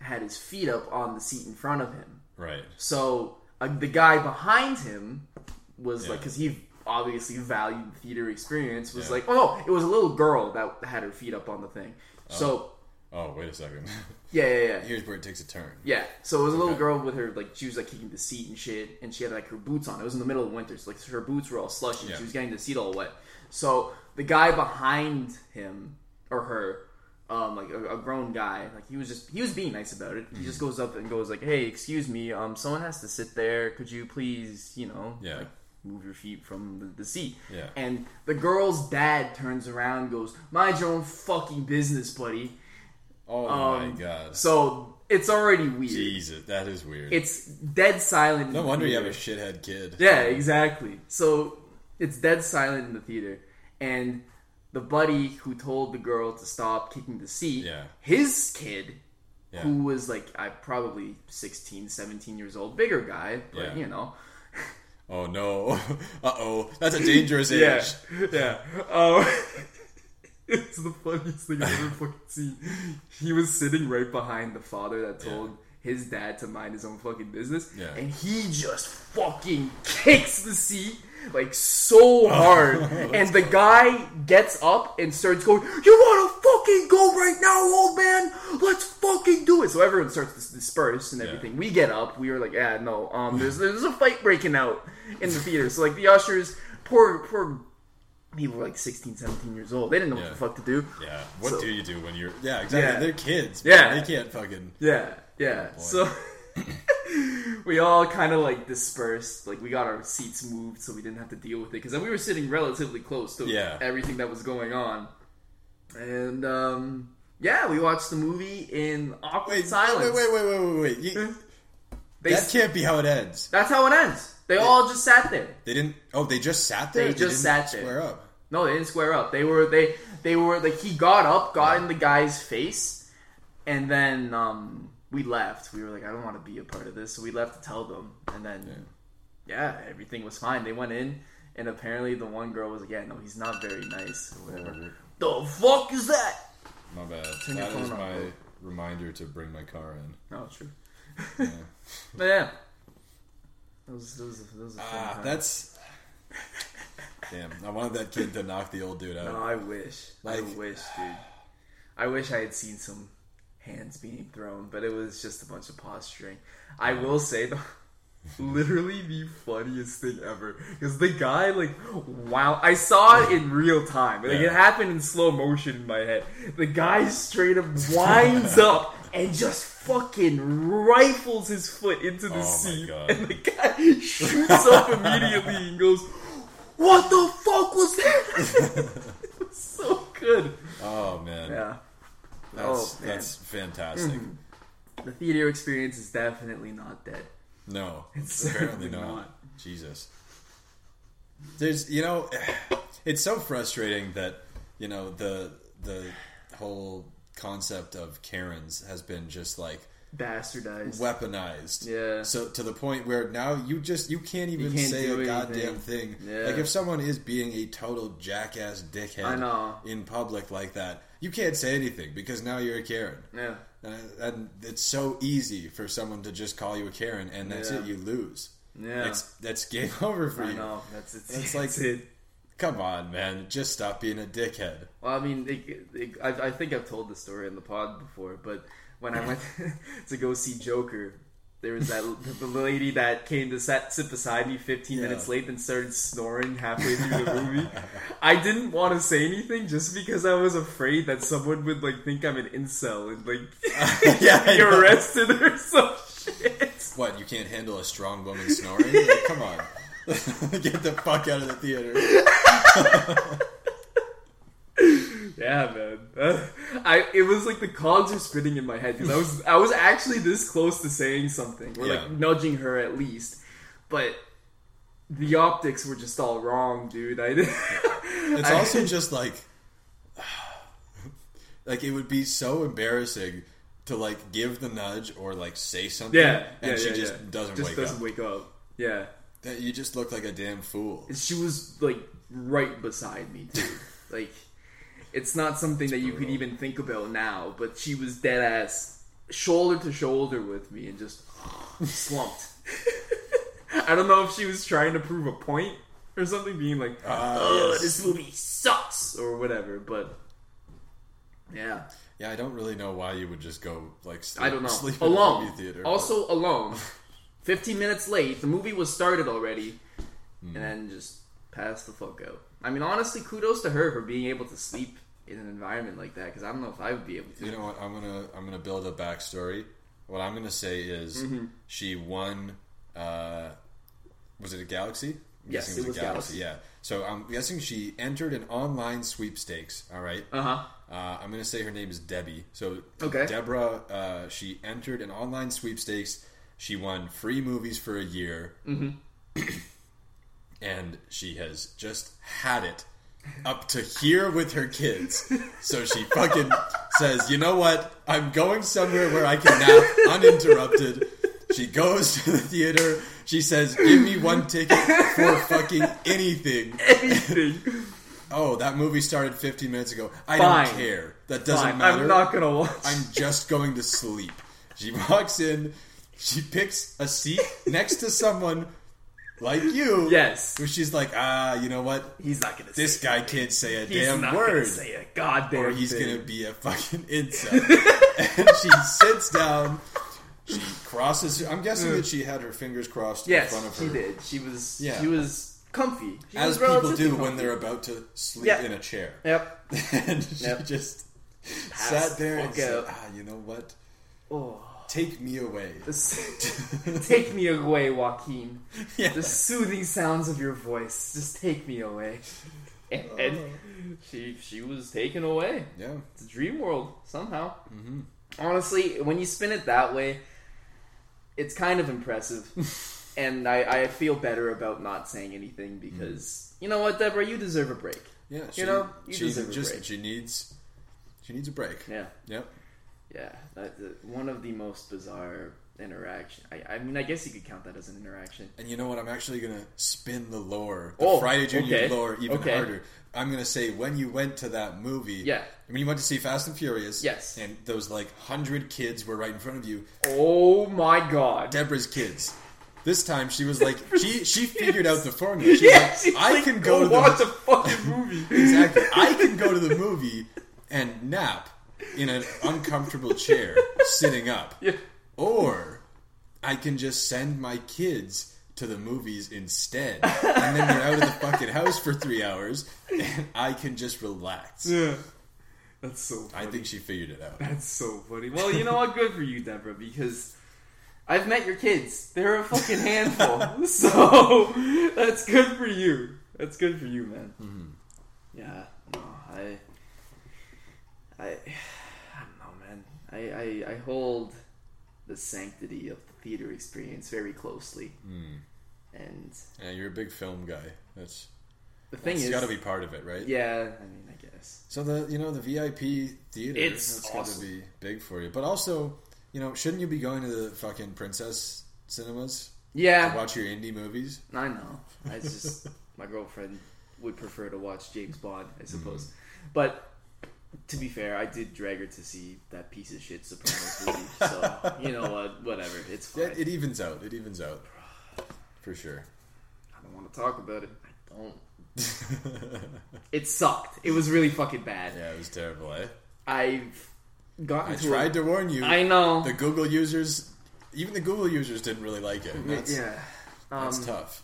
had his feet up on the seat in front of him. Right. So uh, the guy behind him was Yeah. like, because he obviously valued theater experience, was Yeah. like, oh no, it was a little girl that had her feet up on the thing. Oh. So Oh, wait a second. Yeah, yeah, yeah. Here's where it takes a turn. Yeah, so it was a little Okay. girl with her like she was like kicking the seat and shit, and she had like her boots on. It was in the middle of winter, so like her boots were all slushy. Yeah. She was getting the seat all wet. So the guy behind him or her, um, like a, a grown guy, like he was just he was being nice about it. He Mm-hmm. just goes up and goes like, "Hey, excuse me, um, someone has to sit there. Could you please, you know, Yeah. like, move your feet from the, the seat?" Yeah. And the girl's dad turns around, and goes, "Mind your own fucking business, buddy." Oh Um, my god. So it's already weird. Jesus, that is weird. It's dead silent. in no wonder you have a shithead kid. Yeah, exactly. So it's dead silent in the theater, and the buddy who told the girl to stop kicking the seat, Yeah. his kid, Yeah. who was like I probably 16, 17 years old, bigger guy, but Yeah. you know, Oh no. Uh oh. That's a dangerous age. yeah, yeah. Um, it's the funniest thing I've ever fucking seen. He was sitting right behind the father that told his dad to mind his own fucking business, Yeah. and he just fucking kicks the seat like so hard, and the guy gets up and starts going, "You want to fucking go right now, old man? Let's fucking do it!" So everyone starts to disperse and everything. We get up. We were like, "Yeah, no, um, there's there's a fight breaking out in the theater." So like the ushers, poor poor people were like 16, 17 years old. They didn't know what the fuck to do. Yeah. What So- do you do when you're? Yeah, exactly. Yeah. They're kids. Yeah. They can't fucking. Yeah, yeah. boy. so we all kind of like dispersed. Like we got our seats moved so we didn't have to deal with it because then we were sitting relatively close to Yeah. everything that was going on. And um, yeah, we watched the movie in awkward Wait, silence. wait, wait, wait, wait, wait, wait. You, They, that can't be how it ends. that's how it ends. They all just sat there. They didn't. Oh, they just sat there. They just didn't sat there. Square up. No, they didn't square up. They were they they were like he got up, got in the guy's face, and then um we left. We were like, I don't want to be a part of this, so we left to tell them. And then yeah, everything was fine. They went in, and apparently the one girl was like, Yeah, no, he's not very nice or whatever. The fuck is that? My bad. Turn That is my bro. reminder to bring my car in. No, it's true. Yeah. But yeah, that was that was, that was Ah, time. that's. Damn, I wanted that kid to knock the old dude out. No, I wish. I wish, dude. I wish I had seen some hands being thrown, but it was just a bunch of posturing. I will say though, literally the funniest thing ever because the guy like wow, I saw it in real time. Like it happened in slow motion in my head. The guy straight up winds up and just fucking rifles his foot into the Oh seat, and the guy shoots up immediately and goes. What the fuck was that? it was so good. Oh man, Yeah. That's Oh, man. that's fantastic. Mm-hmm. The theater experience is definitely not dead. No, It's apparently certainly not. not. Jesus. There's, you know, it's so frustrating that you know the the whole concept of Karens has been just like Bastardized. weaponized. Yeah. So to the point where now you just you can't even can't say do a goddamn anything. thing. Yeah. Like if someone is being a total jackass dickhead I know. in public like that, you can't say anything because now you're a Karen. yeah. Uh, and it's so easy for someone to just call you a Karen, and that's Yeah. it. You lose. Yeah. It's that's game over for I you. know. That's it's, It's like it. Come on, man. Just stop being a dickhead. Well, I mean, it, it, I, I think I've told the story in the pod before, but when I went to go see Joker, there was that the lady that came to sit, sit beside me 15 Yeah. minutes late and started snoring halfway through the movie. I didn't want to say anything just because I was afraid that someone would like think I'm an incel and like Yeah, I be arrested or some shit. What? You can't handle a strong woman snoring? Like, come on. Get the fuck out of the theater. Yeah, man. I it was like the cogs are spinning in my head because I was I was actually this close to saying something or Yeah. like nudging her at least, but the optics were just all wrong, dude. I. It's I- also just like, like it would be so embarrassing to like give the nudge or like say something, yeah, and yeah, she yeah, just yeah. doesn't just wake doesn't up. wake up. Yeah, That you just look like a damn fool. She was like right beside me too. like it's not something that you could even think about now, but she was dead ass shoulder to shoulder with me and just slumped. I don't know if she was trying to prove a point or something, being like, "Oh, yes. this movie sucks" or whatever. But yeah, Yeah, I don't really know why you would just go like sleep, I don't know. sleep in alone. movie theater. but- Also alone. 15 minutes late. The movie was started already. Hmm. And then just passed the fuck out. I mean, honestly, kudos to her for being able to sleep in an environment like that because I don't know if I would be able to. You know what? I'm gonna I'm gonna build a backstory. What I'm gonna say is Mm-hmm. she won. Uh, was it a Galaxy? I'm Yes, guessing it was a Galaxy. Yeah. So I'm guessing she entered an online sweepstakes. All right. Uh huh. Uh, I'm gonna say her name is Debbie. So Okay. Deborah, uh, she entered an online sweepstakes. She won free movies for a year, mm-hmm. and she has just had it up to here with her kids. So she fucking says, "You know what? I'm going somewhere where I can nap uninterrupted." She goes to the theater. She says, "Give me one ticket for fucking anything." Anything. Oh, that movie started 15 minutes ago. I Fine. don't care. That doesn't Fine. matter. I'm not gonna watch. I'm just going to sleep. She walks in, she picks a seat next to someone like you. Yes. Where she's like, ah, you know what? He's not gonna. This say guy can't say a He's damn not word. Gonna say a goddamn. or he's thing. gonna be a fucking incel. and she sits down. She crosses. I'm guessing that she had her fingers crossed in front of her, she did. She was. Yeah. She was comfy. She as was people do when they're about to sleep Yeah. in a chair. Yep. and she Yep. just Pass sat there and said, "Ah, you know what? Oh. Take me away." Take me away, Joaquin. The soothing sounds of your voice. Just take me away. And, and she she was taken away. Yeah. It's a dream world somehow. Mm-hmm. Honestly, when you spin it that way, it's kind of impressive. and I, I feel better about not saying anything because you know what, Deborah, you deserve a break. Yeah, she, know, you she deserve a just break. she needs she needs a break. Yeah, Yep. Yeah. That, that- one of the most bizarre interaction. I, I mean, I guess you could count that as an interaction. And you know what? I'm actually gonna spin the lore, the Oh, Friday Junior okay. lore, even Okay. harder. I'm gonna say when you went to that movie, Yeah. when you went to see Fast and Furious, Yes. and those like hundred kids were right in front of you, Oh my god. Deborah's kids. This time she was like, she she figured out the formula. She Yeah, like, I like, can go, to watch the a fucking movie. exactly. I can go to the movie and nap in an uncomfortable chair, sitting up. Yeah. Or I can just send my kids to the movies instead. And then they're out of the fucking house for three hours and I can just relax. Yeah. That's so funny. I think she figured it out. That's so funny. Well, you know what? Good for you, Deborah, because I've met your kids. They're a fucking handful. so that's good for you. That's good for you, man. Mm-hmm. Yeah. No, I, I, I don't know, man. I, I, I hold the sanctity of the theater experience very closely, hmm. and Yeah, you're a big film guy. That's the thing it's is, got to be part of it, right? yeah. I mean, I guess. So the you know the VIP theater It's that's got to be big for you. But also, you know, shouldn't you be going to the fucking princess cinemas to Yeah, watch your indie movies? I know. I just my girlfriend would prefer to watch James Bond, I suppose. Hmm. But to be fair, I did drag her to see that piece of shit Sopranos movie. So you know what? Whatever. It's fine. Yeah, it evens out. It evens out for sure. I don't want to talk about it. I don't. It sucked. It was really fucking bad. Yeah, it was terrible. Eh? I've gotten I to tried a, to warn you. I know. the Google users, even the Google users, didn't really like it. That's yeah. that's Um, tough.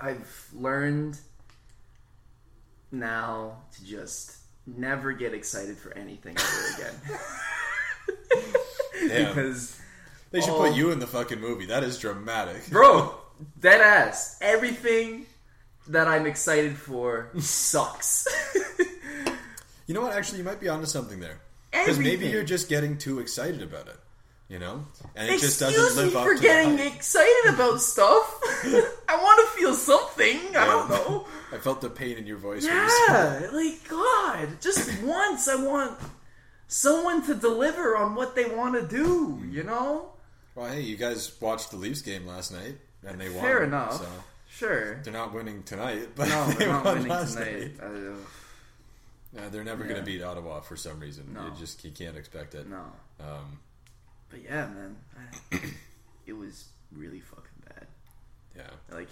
I've learned now to just never get excited for anything ever again. Damn. because, They should put you in the fucking movie. That is dramatic. bro, dead ass, everything that I'm excited for sucks. You know what? Actually, you might be onto something there. Because maybe you're just getting too excited about it. You know, and it Excuse just doesn't live me up for to getting the hype. excited about stuff. I want to feel something. I don't know. I felt the pain in your voice. when you said Yeah, like God, just once I want someone to deliver on what they want to do. You know, Well, hey, you guys watched the Leafs game last night, and they won. fair enough. So Sure. they're not winning tonight, but No, they they're not won winning last tonight. night. Uh, they're never going to beat Ottawa for some reason. No. You just you can't expect it. no, Um, but yeah, man, I, it was really fucking bad. yeah, Like,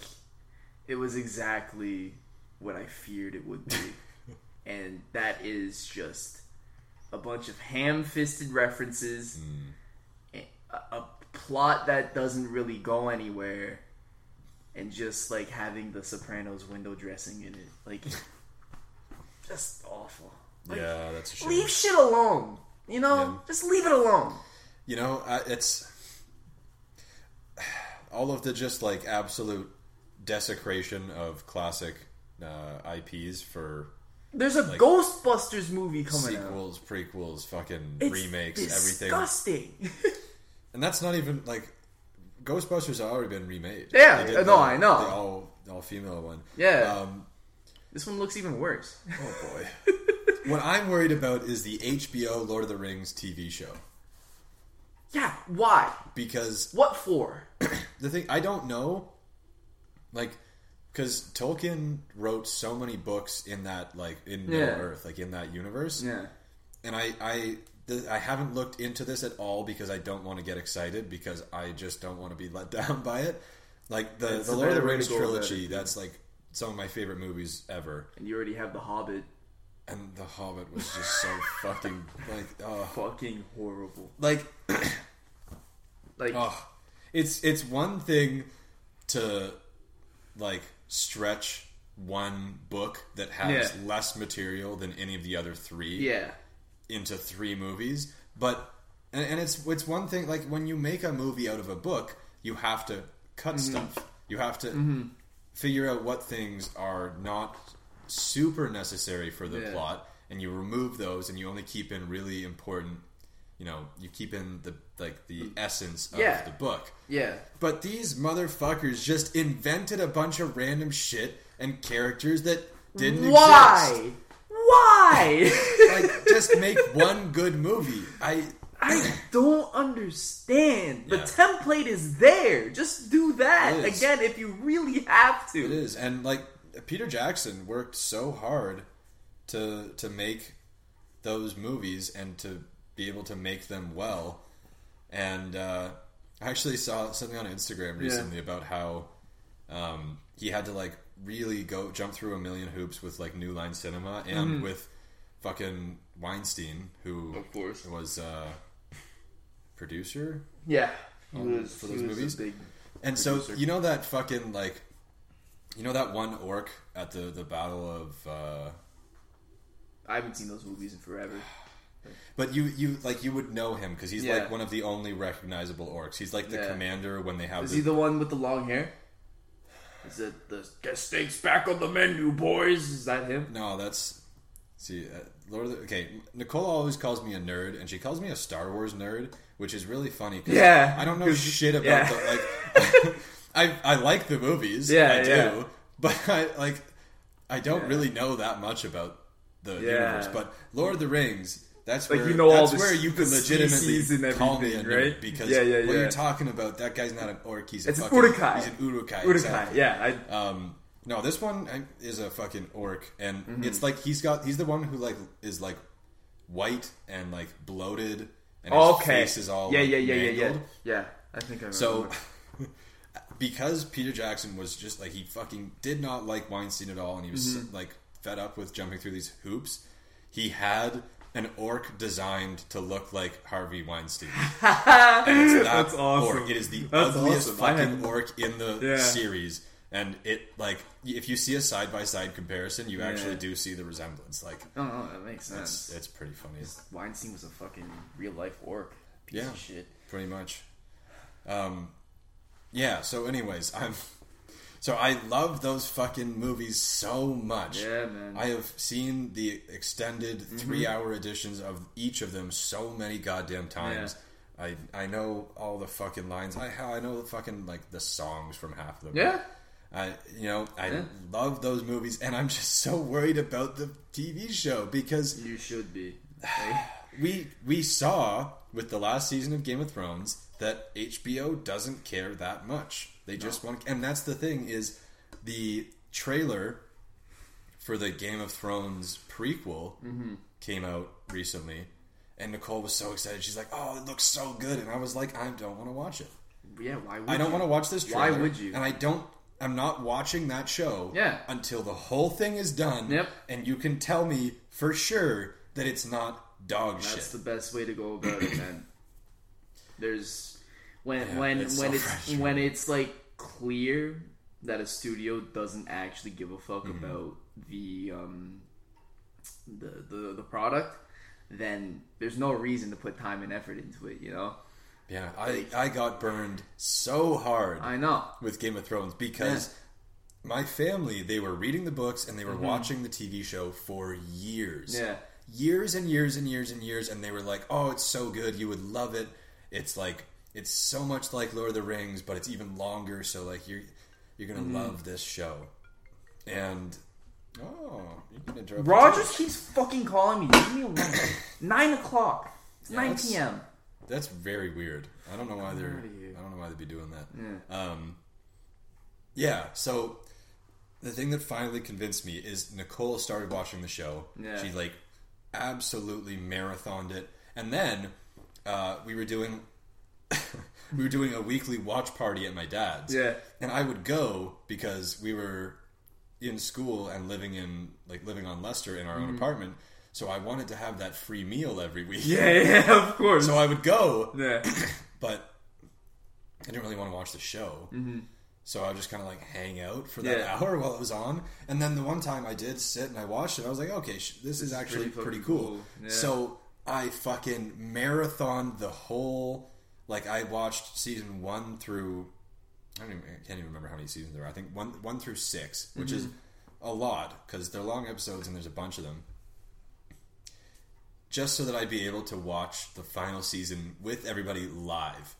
it was exactly what I feared it would be, and that is just a bunch of ham-fisted references, Hmm. a, a plot that doesn't really go anywhere, and just like having the Sopranos window dressing in it, like just awful. Like, yeah, that's a shame. leave shit alone. You know, Yeah. just leave it alone. You know, it's all of the just like absolute desecration of classic uh, IPs for There's a Like, Ghostbusters movie coming out. sequels, prequels, fucking It's remakes, everything. disgusting. And that's not even like Ghostbusters have already been remade. Yeah, no, the, I know. the all all female one. Yeah. Um, this one looks even worse. oh boy. what I'm worried about is the HBO Lord of the Rings TV show yeah, why? because What for? the thing I don't know, like, because Tolkien wrote so many books in that like in Middle Yeah. Earth, like in that universe, Yeah. and I I th- I haven't looked into this at all because I don't want to get excited because I just don't want to be let down by it. Like the It's the Lord of the Rings to go about trilogy, it. that's like some of my favorite movies ever. And you already have The Hobbit. And The Hobbit was just so fucking like oh Fucking horrible. like Like, oh it's it's one thing to like stretch one book that has Yeah. less material than any of the other three yeah. into three movies but and, and it's it's one thing like when you make a movie out of a book you have to cut Mm-hmm. stuff you have to figure out what things are not super necessary for the Yeah. plot and you remove those and you only keep in really important you know you keep in the like the essence of Yeah. the book Yeah. but these motherfuckers just invented a bunch of random shit and characters that didn't exist Why? Why? like just make one good movie. I I don't understand. The Yeah. template is there. Just do that again if you really have to. it is, and like Peter Jackson worked so hard to to make those movies and to be able to make them well. And uh, I actually saw something on Instagram recently about how um, he had to like really go jump through a million hoops with like New Line Cinema and with fucking Weinstein, who Of course. was uh, producer Yeah. He Um, was for he those was a movies? big And so you know that fucking like, you know that one orc at the the battle of. Uh, I haven't seen those movies in forever. But you you like you would know him because he's Yeah. like one of the only recognizable orcs. He's like the Yeah. commander when they have. Is the, he the one with the long hair? Is it the get steaks back on the menu, boys? Is that him? no, that's see uh, Lord. Of the, okay, Nicole always calls me a nerd, and she calls me a Star Wars nerd, which is really funny. 'cause Yeah, I don't know 'cause- shit about yeah. the like. I I like the movies. Yeah, I do, yeah. but I like I don't really know that much about the Yeah. universe. But Lord of the Rings. That's Like, where you know all that's the where you can legitimately and call me a nerd right? because Yeah, yeah, what you're talking about, that guy's not an orc. He's a It's an fucking, Uruk-hai. He's an Uruk-hai. Uruk-hai. exactly. Yeah, I, Um, no, this one uh, is a fucking orc, and Mm-hmm. it's like he's got he's the one who like is like white and like bloated, and his okay. face is all yeah, like, yeah, yeah, yeah, yeah, yeah. I think I remember. So, because Peter Jackson was just like he fucking did not like Weinstein at all, and he was Mm-hmm. like fed up with jumping through these hoops, he had an orc designed to look like Harvey Weinstein. and it's that That's awesome. orc. It is the That's ugliest awesome. Fucking orc in the Yeah. series. And it like if you see a side by side comparison, you actually do see the resemblance. Like oh, no, that makes it's sense. it's pretty funny. Weinstein was a fucking real life orc. Piece Yeah. of shit. pretty much. Um, yeah. So, anyways, I'm. So I love those fucking movies so much. Yeah, man. I have seen the extended Mm-hmm. three-hour editions of each of them so many goddamn times. I I know all the fucking lines. I I know the fucking like the songs from half of them. Yeah. I you know I Yeah. love those movies, and I'm just so worried about the TV show because You should be. Like, we we saw with the last season of Game of Thrones that HBO doesn't care that much. They just want, and that's the thing is the trailer for the Game of Thrones prequel mm-hmm. came out recently, and Nicole was so excited. She's like, "Oh, it looks so good," and I was like, "I don't want to watch it. yeah, why would I don't want to watch this Why would you? And I don't. I'm not watching that show. Yeah. Until the whole thing is done. Yep. And you can tell me for sure that it's not dog That's shit. That's the best way to go about it, man. There's when Yeah, when it's when so it's frustrating. when it's like clear that a studio doesn't actually give a fuck Mm-hmm. about the um the, the the product, then there's no reason to put time and effort into it. You know, yeah, I I got burned so hard I know. with Game of Thrones because my family they were reading the books and they were watching the TV show for years. Mm-hmm. Yeah. Years and years and years and years and they were like, "Oh, it's so good. You would love it. It's like it's so much like Lord of the Rings, but it's even longer, so like you're you're going to Mm-hmm. love this show." And oh, you can interrupt. Rogers keeps fucking calling me. Leave me alone. Nine o'clock. It's Yeah, nine that's- p.m. That's very weird. I don't know why they're. I don't know why they'd be doing that. Yeah. Um, yeah. So the thing that finally convinced me is Nicole started watching the show. Yeah. She like absolutely marathoned it, and then uh, we were doing we were doing a weekly watch party at my dad's. Yeah. And I would go because we were in school and living in like living on Leicester in our Mm-hmm. own apartment. So I wanted to have that free meal every week. Yeah, yeah, of course. So I would go, yeah. but I didn't really want to watch the show. Mm-hmm. So I would just kind of like hang out for that Yeah. hour while it was on. And then the one time I did sit and I watched it, I was like, okay, sh- this, is actually pretty pretty, cool. cool. Yeah. So I fucking marathoned the whole. Like I watched season one through. I don't even, I can't even remember how many seasons there are. I think one one through six, which is Mm-hmm. a lot because they're long episodes and there's a bunch of them. Just so that I'd be able to watch the final season with everybody live.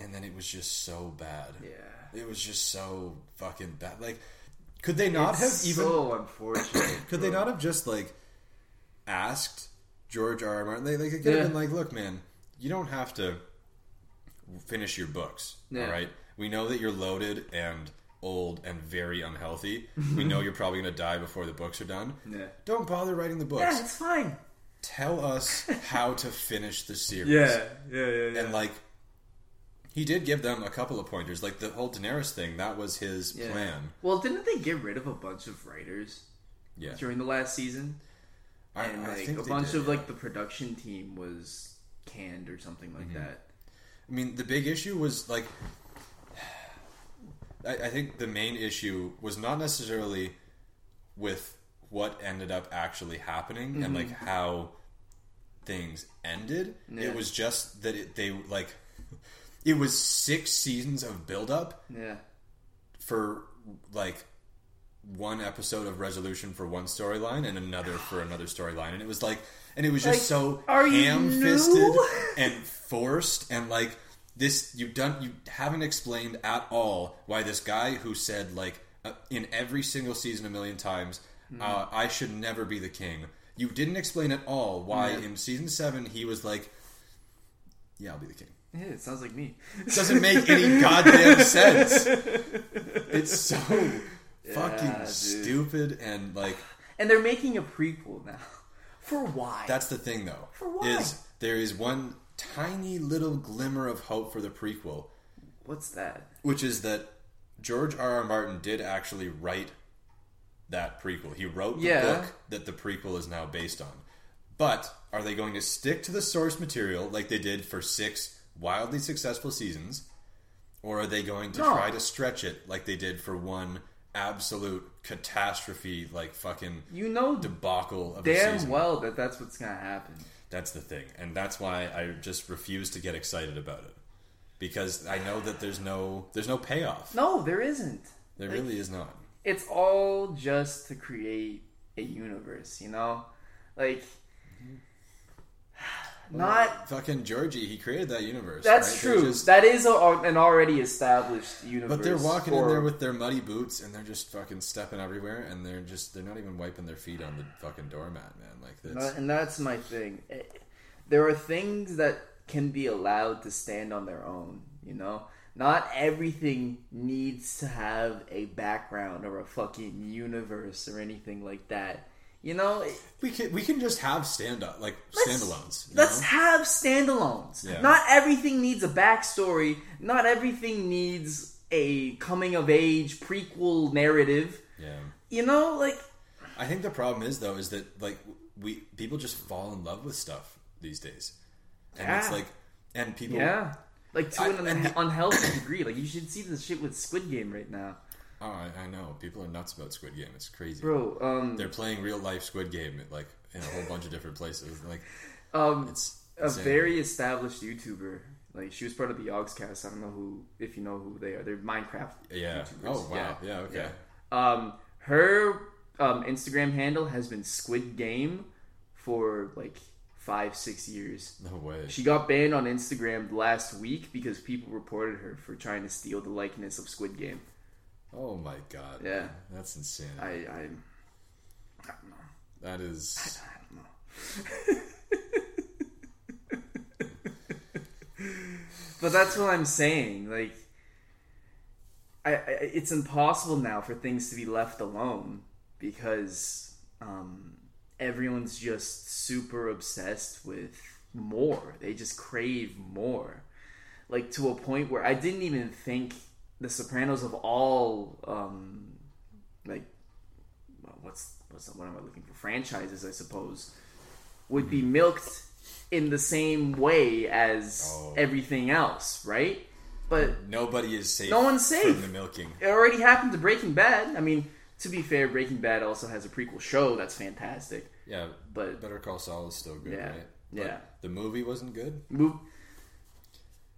And then it was just so bad. Yeah. It was just so fucking bad. Like, could they not have even? so unfortunate. could they not have just like asked George R. R. Martin? They, they could have Yeah. been like, "Look, man, you don't have to finish your books. Yeah. All right, we know that you're loaded and old and very unhealthy. we know you're probably going to die before the books are done. Yeah. Don't bother writing the books. Yeah, it's fine. Tell us how to finish the series. Yeah, yeah, yeah, yeah. And like he did give them a couple of pointers, like the whole Daenerys thing. That was his Yeah. plan. Well, didn't they get rid of a bunch of writers Yeah, during the last season? I, And like think a bunch did, of like the production team was canned or something like mm-hmm. that. I mean, the big issue was like, I, I think the main issue was not necessarily with what ended up actually happening and mm-hmm. like how things ended. Yeah. It was just that it, they like it was six seasons of build up Yeah. for like one episode of resolution for one storyline and another for another storyline and it was like and it was just Like, so are ham-fisted and forced and like this you've done you haven't explained at all why this guy who said like uh, in every single season a million times Hmm. uh, I should never be the king you didn't explain at all why Yeah. in season 7 he was like yeah I'll be the king Yeah, it sounds like me. It doesn't make any goddamn sense. It's so fucking dude. stupid and like And they're making a prequel now. For why? that's the thing though. For why? Is there is one tiny little glimmer of hope for the prequel, What's that? which is that George R. R. Martin did actually write that prequel. He wrote the Yeah. book that the prequel is now based on. But are they going to stick to the source material like they did for six wildly successful seasons? Or are they going to No. try to stretch it like they did for one absolute catastrophe, like fucking You know debacle of damn well that that's what's gonna happen. That's the thing, and that's why I just refuse to get excited about it because I know that there's no there's no payoff. No, there isn't. There really is not. It's all just to create a universe, you know? Like mm-hmm. Not Fucking Georgie, he created that universe. that's right? True. just- that is a, an already established universe. but they're walking in there with their muddy boots and they're just fucking stepping everywhere and they're just they're not even wiping their feet on the fucking doormat, man. Like this. and that's my thing. Eh, There are things that can be allowed to stand on their own, you know? Not everything needs to have a background or a fucking universe or anything like that. You know, We can we can just have stand up like standalones. you Let's have standalones. Yeah. Not everything needs a backstory. Not everything needs a coming of age prequel narrative. yeah. You know, like I think the problem is though is that like we people just fall in love with stuff these days, and it's Yeah. like, and people, Yeah. Like to I- an unhealthy degree. Like you should see the shit with Squid Game right now, oh, I, I know people are nuts about Squid Game. It's crazy. bro. Um, They're playing real life Squid Game like in a whole bunch of different places. Like um, it's a very established YouTuber. Like she was part of the Yogscast. I don't know who, if you know who they are. They're Minecraft. yeah. YouTubers. Oh wow. Yeah. okay. Um, her um, Instagram handle has been Squid Game for like five, six years. No way. She got banned on Instagram last week because people reported her for trying to steal the likeness of Squid Game. Oh my god. Yeah. man. That's insane. I, I, I don't know. that is. I don't know. but that's what I'm saying. Like, I, I, it's impossible now for things to be left alone because um, everyone's just super obsessed with more. They just crave more, like to a point where I didn't even think The Sopranos of all um, like what's what's what am I looking for franchises I suppose would be milked in the same way as Oh. everything else, right? But Nobody is safe. No one's safe. from the milking. it already happened to Breaking Bad. I mean, to be fair, Breaking Bad also has a prequel show that's fantastic. Yeah, But Better Call Saul is still good, Yeah, right? Yeah. The movie wasn't good.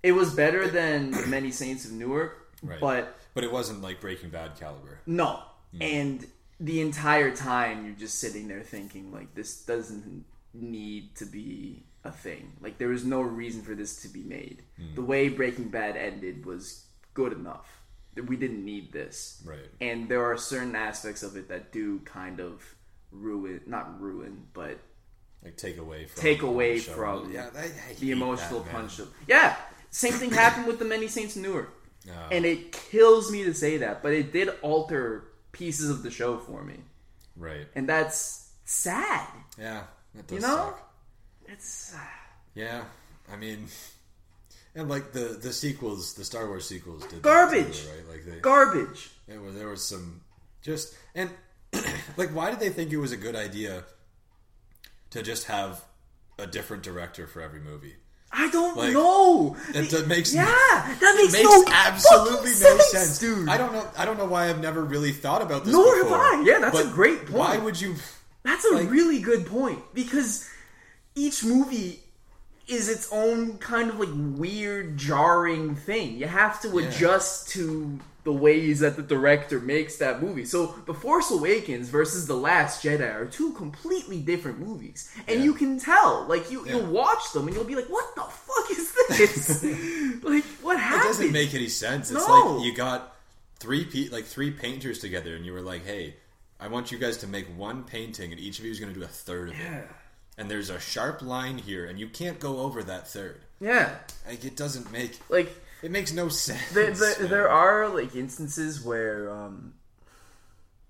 It was better than Many Saints of Newark, Right. but but it wasn't like Breaking Bad caliber. No. And the entire time you're just sitting there thinking like this doesn't need to be a thing. Like there was no reason for this to be made. Hmm. The way Breaking Bad ended was good enough. We didn't need this. Right. And there are certain aspects of it that do kind of ruin not ruin, but Like take away from Take away from yeah, I, I the emotional that, punch of Yeah. Same thing happened with the Many Saints of Newark. No. And it kills me to say that, but it did alter pieces of the show for me. right. And that's sad. Yeah, that does You know? suck. It's Yeah, I mean, and like the the sequels, the Star Wars sequels did that Garbage. too, right? Like they, garbage. it was there was some just and like why did they think it was a good idea to just have a different director for every movie? I don't Like, know. That, that makes yeah, that it makes, makes no absolutely no sense, dude. I don't know. I don't know why I've never really thought about this. Nor have before, I. Yeah, that's a great point. Why would you? That's a like- really good point because each movie is its own kind of like weird, jarring thing. You have to Yeah. adjust to the ways that the director makes that movie. So, The Force Awakens versus The Last Jedi are two completely different movies, and Yeah. you can tell. Like you, Yeah. you'll watch them and you'll be like, "What the fuck is this? like, what happened? It doesn't make any sense. It's No. like you got three pe- like three painters together, and you were like, "Hey, I want you guys to make one painting, and each of you is going to do a third of yeah, it." And there's a sharp line here, and you can't go over that third. yeah. Like it doesn't make Like it makes no sense. there, there, man. there are like instances where um,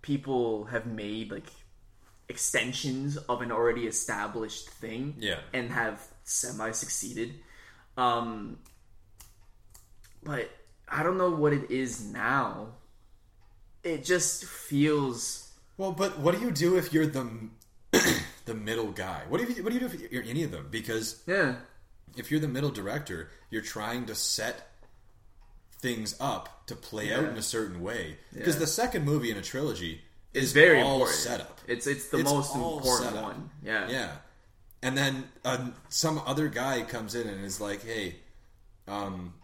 people have made like extensions of an already established thing Yeah. and have semi succeeded um, but i don't know what it is now it just feels Well, but what do you do if you're the the middle guy? What do you what do you do if you're any of them? Because yeah if you're the middle director, you're trying to set things up to play out in a certain way. Because Yeah. the second movie in a trilogy is very all important set up. it's it's the It's most important one yeah Yeah, and then uh, some other guy comes in and is like, "Hey, um,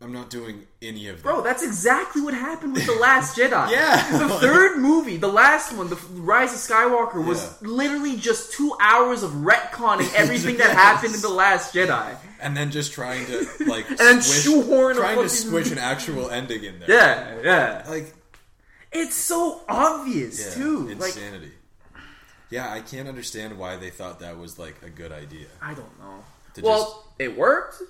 I'm not doing any of that." Bro, that's exactly what happened with The Last Jedi. Yeah. The third movie, the last one, The Rise of Skywalker, was Yeah. literally just two hours of retconning everything that happened in The Last Jedi. and then just trying to like and then shoehorn trying to switch an actual ending in there. Yeah, yeah. like It's so obvious, yeah, too. Like, insanity. Yeah, I can't understand why they thought that was like a good idea. I don't know. To well, it worked.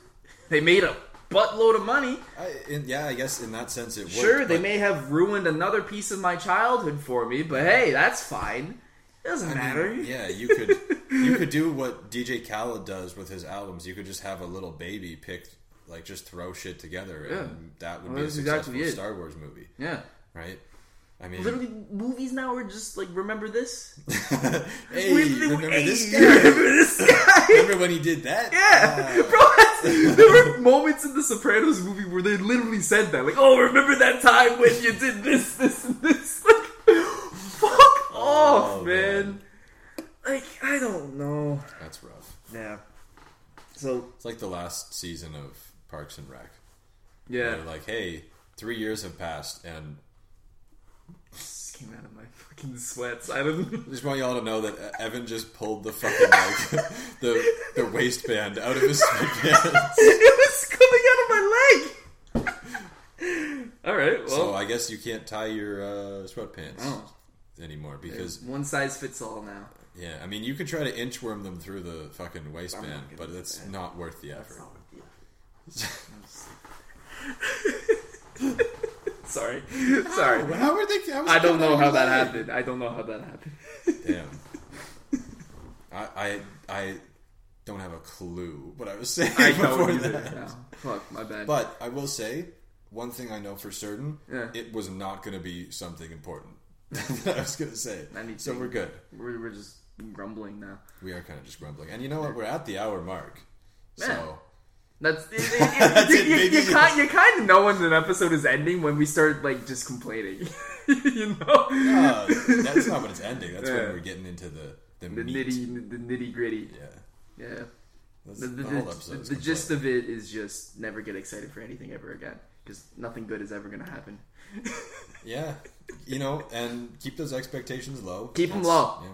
They made a buttload of money. I, in, yeah, I guess in that sense it worked. Sure, they but- may have ruined another piece of my childhood for me, but hey, that's fine. It doesn't I mean, matter. yeah, you could you could do what DJ Khaled does with his albums. You could just have a little baby pick, like just throw shit together, and that would Well, be a successful exactly. Star Wars movie, yeah. right? I mean, Literally, movies now are just like remember this. hey, remember hey, this guy? Remember this guy? remember when he did that? Yeah, Ah. bro. There were moments in the Sopranos movie where they literally said that, like, "Oh, remember that time when you did this, this, and this?" Like, fuck off, Oh, man. Like, I don't know. That's rough. Yeah. So It's like the last season of Parks and Rec. yeah, They're like, hey, three years have passed, and just came out of my fucking sweats. I don't. I just want y'all to know that Evan just pulled the fucking like the the waistband out of his sweatpants. it was coming out of my leg. All right. Well, So I guess you can't tie your uh, sweatpants Oh. anymore because one size fits all now. yeah, I mean you could try to inchworm them through the fucking waistband, but it's not worth the effort. Sorry, sorry. How were they? how was I don't know how that happened. I don't know how that happened. Damn. I, I I don't have a clue what I was saying I before don't either. that. No. Fuck, my bad. But I will say one thing I know for certain: Yeah. it was not going to be something important. that I was going to say. Anything. So we're good. we're, we're just grumbling now. We are kind of just grumbling, and you know what? We're at the hour mark. Yeah. So That's it, it, it, That's you, it, you, baby. you, kind, you kind of know when an episode is ending when we start like just complaining. you know, uh, that's not when it's ending. That's Yeah. when we're getting into the the, the meat. nitty the nitty gritty. Yeah. Yeah. That's, The, the, the, whole the, episode. the gist of it is just never get excited for anything ever again because nothing good is ever gonna happen. Yeah, you know, and keep those expectations low. Keep That's- low. yeah,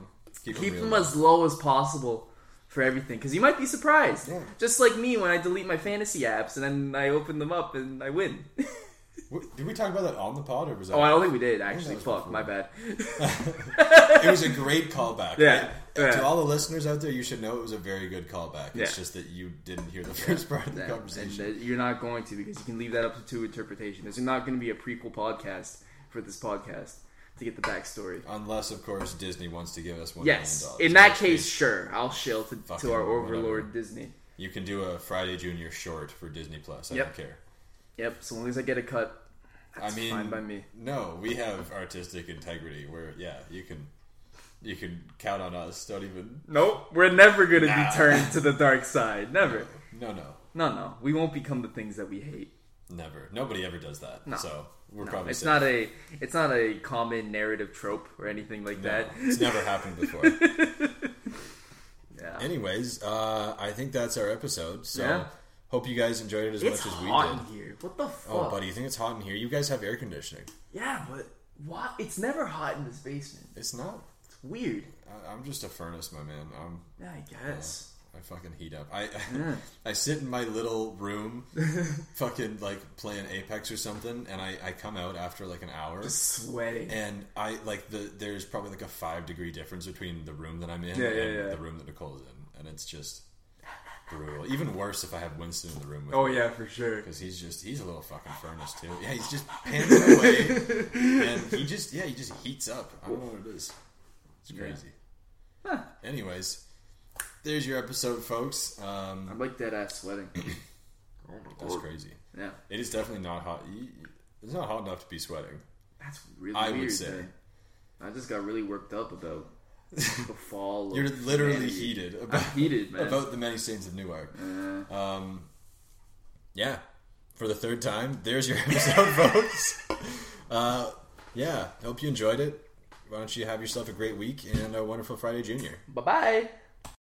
keep 'em Keep real them low. as low as possible for everything because you might be surprised. Yeah. Just like me when I delete my fantasy apps and then I open them up and I win. Did we talk about that on the pod, or was that? oh, I don't think we did actually. Fuck, my bad. it was a great callback. Yeah, yeah. To all the listeners out there, you should know it was a very good callback. It's Yeah. just that you didn't hear the first part of the conversation. you're not going to because you can leave that up to interpretation. There's not going to be a prequel podcast for this podcast to get the backstory. Unless, of course, Disney wants to give us one million Yes, dollars. in that case, sure, I'll shill to, to our whatever. overlord Disney. you can do a Friday Junior short for Disney Plus. I Yep. don't care. Yep, so long as I get a cut, I mean, fine by me. no, we have artistic integrity. Where yeah, you can you can count on us. Don't even Nope, we're never going to Nah. be turned to the dark side. Never. no no No, no, we won't become the things that we hate. never. Nobody ever does that. No. So we're No, it's safe. not a it's not a common narrative trope or anything like No, that. it's never happened before. Yeah. Anyways, uh, I think that's our episode. So Yeah. hope you guys enjoyed it as It's much as we did. in here. What the fuck? Oh, buddy, you think it's hot in here? You guys have air conditioning. Yeah, but why? It's never hot in this basement. It's not. It's weird. I, I'm just a furnace, my man. I'm. Yeah, I guess. I fucking heat up. I I sit in my little room, fucking like playing Apex or something, and I, I come out after like an hour, Sweating. and I like the there's probably like a five degree difference between the room that I'm in Yeah, yeah, and yeah. the room that Nicole's in, and it's just brutal. Even worse if I have Winston in the room with oh me. yeah, for sure. Because he's just he's a little fucking furnace too. Yeah, he's just panting away, and he just yeah he just heats up. I don't know what it is. It's crazy. Huh. Anyways, there's your episode, folks. I'm Um, like dead ass sweating. oh that's crazy. Yeah, It is definitely not hot. It's not hot enough to be sweating. that's really weird. I would say. man. I just got really worked up about the fall. You're literally humanity. heated I'm about heated, man. about the many saints of Newark. Uh, Um, yeah, for the third time, there's your episode, folks. Uh, yeah, hope you enjoyed it. Why don't you have yourself a great week and a wonderful Friday, Junior. bye bye.